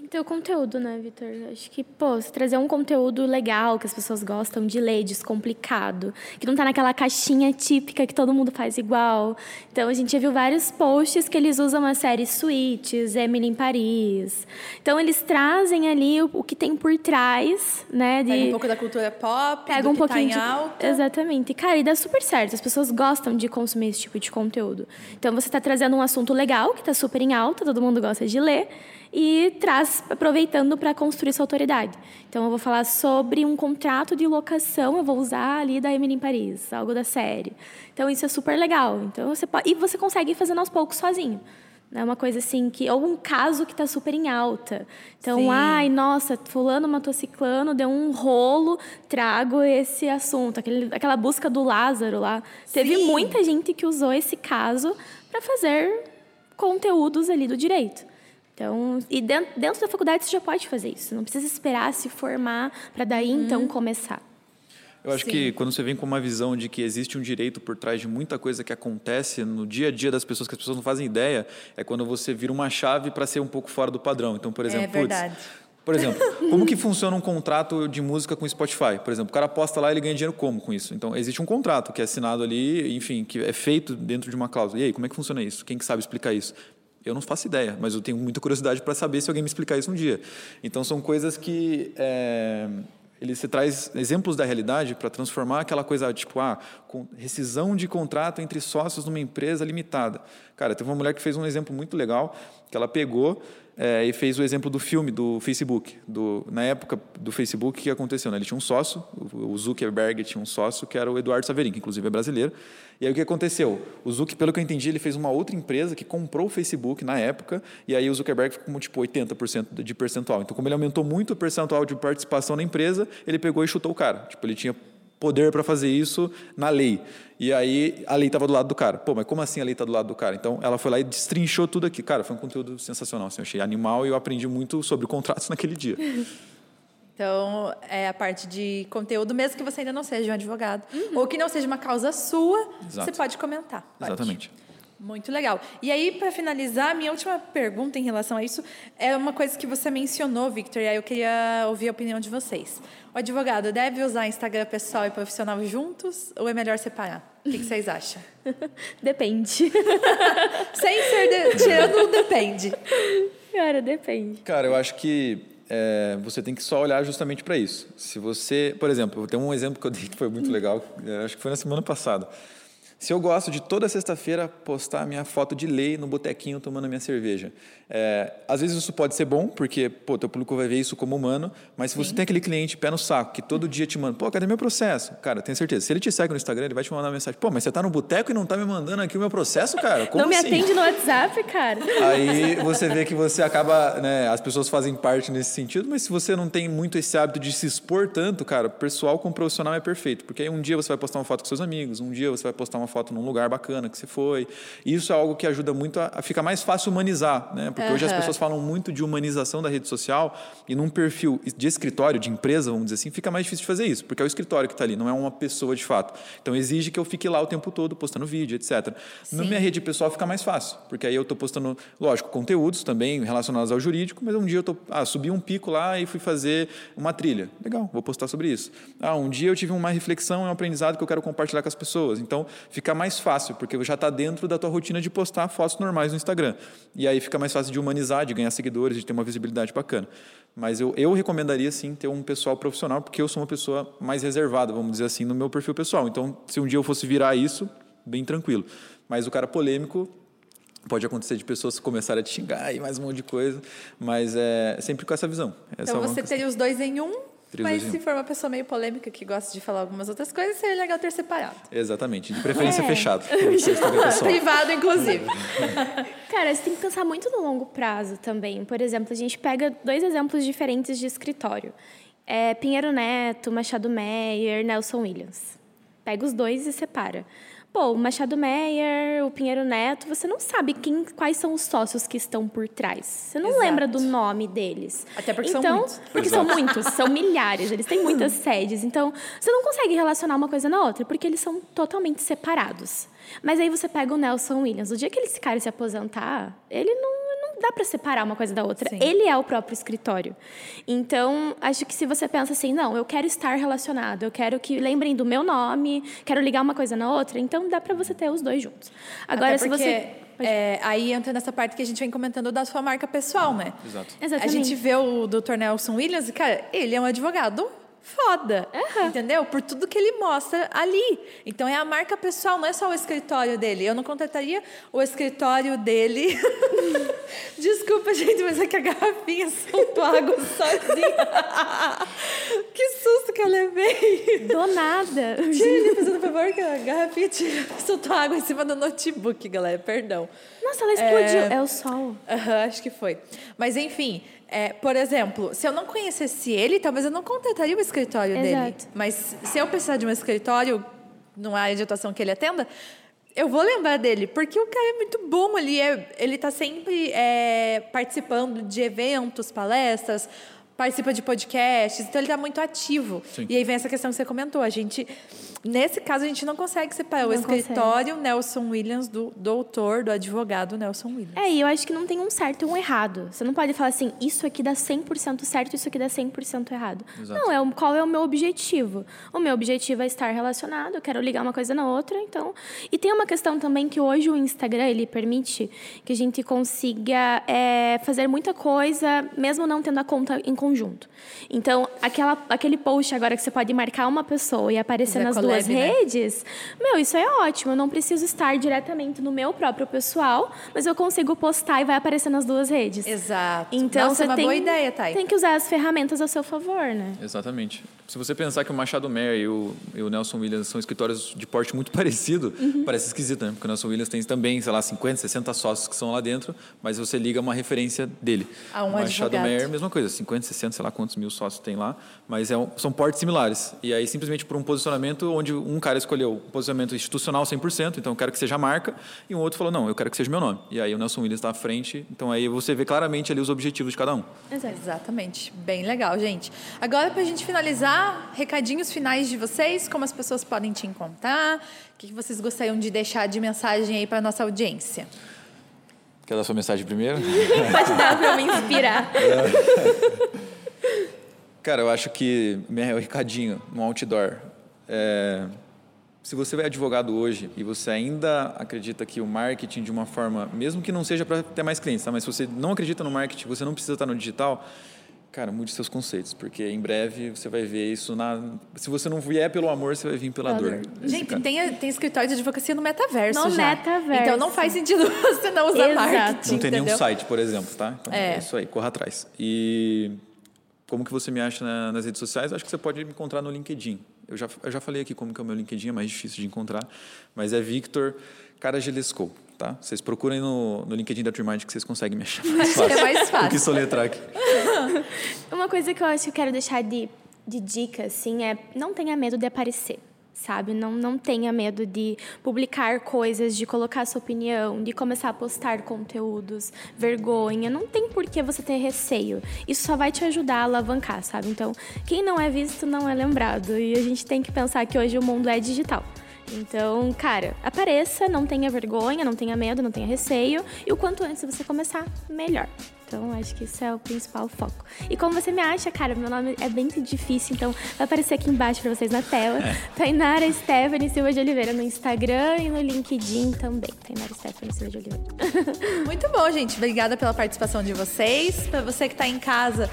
O conteúdo, né, Vitor? Acho que, pô, se trazer um conteúdo legal, que as pessoas gostam de ler, descomplicado, que não tá naquela caixinha típica que todo mundo faz igual. Então, a gente já viu vários posts que eles usam a série Suítes, Emily em Paris. Então, eles trazem ali o, o que tem por trás, né? De... Pega um pouco da cultura pop, Pega um tá pouquinho tá de... alta. Exatamente. E, cara, e dá super certo. As pessoas gostam de consumir esse tipo de conteúdo. Então, você está trazendo um assunto legal, que está super em alta, todo mundo gosta de ler e traz aproveitando para construir sua autoridade. Então eu vou falar sobre um contrato de locação, eu vou usar ali da Emily em Paris, algo da série. Então isso é super legal. Então você pode, e você consegue ir fazendo aos poucos sozinho. né? Uma coisa assim que ou um caso que está super em alta. Então, Sim. ai, nossa, fulano matou ciclano, deu um rolo, trago esse assunto, aquele, aquela busca do Lázaro lá. Teve Sim. muita gente que usou esse caso para fazer conteúdos ali do direito. Então, e dentro, dentro da faculdade você já pode fazer isso. Não precisa esperar se formar para daí então começar. Eu acho Sim. que quando você vem com uma visão de que existe um direito por trás de muita coisa que acontece no dia a dia das pessoas, que as pessoas não fazem ideia, é quando você vira uma chave para ser um pouco fora do padrão. Então, por exemplo, putz, verdade. por exemplo, como que funciona um contrato de música com Spotify? Por exemplo, o cara posta lá e ele ganha dinheiro como com isso? Então, existe um contrato que é assinado ali, enfim, que é feito dentro de uma cláusula. E aí, como é que funciona isso? Quem que sabe explicar isso? Eu não faço ideia, mas eu tenho muita curiosidade para saber se alguém me explicar isso um dia. Então, são coisas que é, ele se traz exemplos da realidade para transformar aquela coisa tipo ah rescisão de contrato entre sócios numa empresa limitada cara teve uma mulher que fez um exemplo muito legal que ela pegou é, e fez o exemplo do filme do Facebook do na época do Facebook o que aconteceu né? ele tinha um sócio o Zuckerberg tinha um sócio que era o Eduardo Saverin que inclusive é brasileiro. E aí o que aconteceu? O Zuck pelo que eu entendi ele fez uma outra empresa que comprou o Facebook na época e aí o Zuckerberg ficou com tipo 80% de percentual. Então como ele aumentou muito o percentual de participação na empresa ele pegou e chutou o cara. Tipo ele tinha poder para fazer isso na lei. E aí a lei estava do lado do cara. Pô, mas como assim a lei está do lado do cara? Então ela foi lá e destrinchou tudo aqui. Cara, foi um conteúdo sensacional. Assim, eu achei animal e eu aprendi muito sobre contratos naquele dia. Então, é a parte de conteúdo, mesmo que você ainda não seja um advogado, ou que não seja uma causa sua, Exato. você pode comentar. Pode. Exatamente. Muito legal. E aí, para finalizar, minha última pergunta em relação a isso é uma coisa que você mencionou, Victor, e aí eu queria ouvir a opinião de vocês. O advogado deve usar Instagram pessoal e profissional juntos ou é melhor separar? O que, que vocês acham? Depende. Sem ser de, tirando depende. Cara, depende. Cara, eu acho que é, você tem que só olhar justamente para isso. Se você, por exemplo, tem um exemplo que eu dei que foi muito legal, acho que foi na semana passada. Se eu gosto de toda sexta-feira postar a minha foto de lei no botequinho tomando a minha cerveja, é, às vezes isso pode ser bom, porque pô, teu público vai ver isso como humano, mas se você tem aquele cliente pé no saco que todo dia te manda, pô, cadê meu processo? Cara, tenho certeza, se ele te segue no Instagram, ele vai te mandar uma mensagem, pô, mas você tá no boteco e não tá me mandando aqui o meu processo, cara? Como não me assim? atende no WhatsApp, cara. Aí você vê que você acaba, né, as pessoas fazem parte nesse sentido, mas se você não tem muito esse hábito de se expor tanto, cara, pessoal com profissional é perfeito, porque aí um dia você vai postar uma foto com seus amigos, um dia você vai postar uma foto num lugar bacana que você foi, isso é algo que ajuda muito a, a ficar mais fácil humanizar, né, porque hoje as pessoas falam muito de humanização da rede social e num perfil de escritório, de empresa, vamos dizer assim, fica mais difícil de fazer isso, porque é o escritório que está ali, não é uma pessoa de fato. Então exige que eu fique lá o tempo todo postando vídeo, etc. Na Sim. minha rede pessoal fica mais fácil, porque aí eu estou postando, lógico, conteúdos também relacionados ao jurídico, mas um dia eu tô, ah, subi um pico lá e fui fazer uma trilha. Legal, vou postar sobre isso. Ah, um dia eu tive uma reflexão, um aprendizado que eu quero compartilhar com as pessoas. Então fica mais fácil, porque já está dentro da tua rotina de postar fotos normais no Instagram. E aí fica mais fácil de humanizar, de ganhar seguidores, de ter uma visibilidade bacana. Mas eu, eu recomendaria sim ter um pessoal profissional, porque eu sou uma pessoa mais reservada, vamos dizer assim, no meu perfil pessoal. Então, se um dia eu fosse virar isso, bem tranquilo. Mas o cara polêmico pode acontecer de pessoas começarem a te xingar e mais um monte de coisa, mas é sempre com essa visão. Essa Então é uma você teria os dois em um, mas se for uma pessoa meio polêmica que gosta de falar algumas outras coisas, seria legal ter separado. Exatamente, de preferência É. fechado. Privado, inclusive. Cara, você tem que pensar muito no longo prazo também. Por exemplo, a gente pega dois exemplos diferentes de escritório. É Pinheiro Neto, Machado Meyer, Nelson Williams. Pega os dois e separa. Pô, o Machado Meyer, o Pinheiro Neto, você não sabe quem, quais são os sócios que estão por trás. Você não Exato. lembra do nome deles. Até porque são então, muitos. Porque Exato. são muitos, são milhares, eles têm muitas sedes. Então, você não consegue relacionar uma coisa na outra, porque eles são totalmente separados. Mas aí você pega o Nelson Williams. O dia que esse cara se aposentar, ele não, não dá para separar uma coisa da outra. Sim. Ele é o próprio escritório. Então, acho que se você pensa assim, não, eu quero estar relacionado, eu quero que lembrem do meu nome, quero ligar uma coisa na outra, então dá para você ter os dois juntos. Agora, Até se porque, você. É, aí entra nessa parte que a gente vem comentando da sua marca pessoal, né? Exato. Exatamente. A gente vê o Dr. Nelson Williams e, cara, ele é um advogado foda, entendeu? Por tudo que ele mostra ali. Então é a marca pessoal, não é só o escritório dele. Eu não contrataria o escritório dele Desculpa, gente, mas é que a garrafinha soltou água sozinha. que susto que eu levei. Do nada. Tira, fazendo favor, que a garrafinha tira, soltou água em cima do notebook, galera. Perdão. Nossa, ela explodiu. É, é o sol. Aham, acho que foi. Mas enfim, é, por exemplo, se eu não conhecesse ele, talvez eu não contrataria o escritório Exato. dele. Mas se eu precisar de um escritório numa área de atuação que ele atenda, eu vou lembrar dele, porque o cara é muito bom ali. É, ele está sempre é, participando de eventos, palestras, participa de podcasts, então ele está muito ativo. Sim. E aí vem essa questão que você comentou. A gente, nesse caso, a gente não consegue separar o Não escritório Nelson Williams do doutor, do advogado Nelson Williams. É, e eu acho que não tem um certo e um errado. Você não pode falar assim, isso aqui dá 100% certo, isso aqui dá 100% errado. Exato. Não, é o- qual é o meu objetivo? O meu objetivo é estar relacionado, eu quero ligar uma coisa na outra, então... E tem uma questão também que hoje o Instagram, ele permite que a gente consiga é, fazer muita coisa, mesmo não tendo a conta em conjunto. Então, aquela, aquele post agora que você pode marcar uma pessoa e aparecer nas collab, duas né? redes, meu, isso é ótimo. Eu não preciso estar diretamente no meu próprio pessoal, mas eu consigo postar e vai aparecer nas duas redes. Exato. Então Nossa, você é uma tem, boa ideia, Thay. tem que usar as ferramentas a seu favor, né? Exatamente. Se você pensar que o Machado Meyer e o, e o Nelson Williams são escritórios de porte muito parecido, Uhum. parece esquisito, né? Porque o Nelson Williams tem também, sei lá, 50, 60 sócios que são lá dentro, mas você liga uma referência dele. A um o Machado advogado. Meyer, mesma coisa, 50, 60, sei lá quantos mil sócios tem lá, mas é um- são portes similares. E aí, simplesmente por um posicionamento onde um cara escolheu um posicionamento institucional 100%, então eu quero que seja marca, e um outro falou, não, eu quero que seja meu nome. E aí o Nelson Williams está à frente, então aí você vê claramente ali os objetivos de cada um. Exatamente. Bem legal, gente. Agora, para a gente finalizar, recadinhos finais de vocês, como as pessoas podem te encontrar, o que vocês gostariam de deixar de mensagem aí para nossa audiência? Quer dar sua mensagem primeiro? Pode dar eu me inspirar. Cara, eu acho que meu recadinho no outdoor. É, se você é advogado hoje e você ainda acredita que o marketing de uma forma, mesmo que não seja para ter mais clientes, tá? mas se você não acredita no marketing, você não precisa estar no digital, cara, mude seus conceitos, porque em breve você vai ver isso na. Se você não vier pelo amor, você vai vir pela dor. Gente, tem, tem escritório de advocacia no metaverso No já. metaverso. Então não faz sentido você não usar Exato. marketing, Não tem nenhum entendeu? site, por exemplo, tá? Então, É. é. isso aí, corra atrás. E como que você me acha na- nas redes sociais? Acho que você pode me encontrar no LinkedIn. Eu já, eu já falei aqui como que é o meu LinkedIn, é mais difícil de encontrar, mas é Victor Caragelesco, tá? Vocês procurem no, no LinkedIn da Trimind que vocês conseguem me achar mais fácil. é mais do que fácil. soletrar aqui. Uma coisa que eu acho que eu quero deixar de, de dica, assim, é não tenha medo de aparecer. Sabe? Não, não tenha medo de publicar coisas, de colocar sua opinião, de começar a postar conteúdos, vergonha. Não tem por que você ter receio. Isso só vai te ajudar a alavancar, sabe? Então, quem não é visto não é lembrado. E a gente tem que pensar que hoje o mundo é digital. Então, cara, apareça, não tenha vergonha, não tenha medo, não tenha receio. E o quanto antes você começar, melhor. Então, acho que isso é o principal foco. E como você me acha, cara, meu nome é bem difícil, então vai aparecer aqui embaixo pra vocês na tela. Tainara Stephanie Silva de Oliveira no Instagram e no LinkedIn também. Tainara Stephanie Silva de Oliveira. Muito bom, gente. Obrigada pela participação de vocês. Para você que está em casa,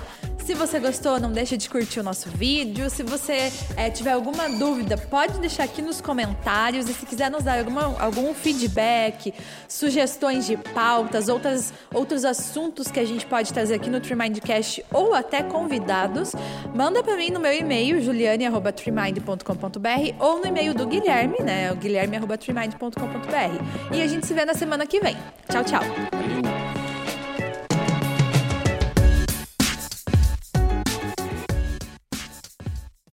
se você gostou, não deixa de curtir o nosso vídeo. Se você eh, tiver alguma dúvida, pode deixar aqui nos comentários. E se quiser nos dar alguma, algum feedback, sugestões de pautas, outras, outros assuntos que a gente pode trazer aqui no Tremindcast ou até convidados, manda para mim no meu e-mail, juliane.tremind.com.br ou no e-mail do Guilherme, né? O guilherme.tremind.com.br. E a gente se vê na semana que vem. Tchau, tchau.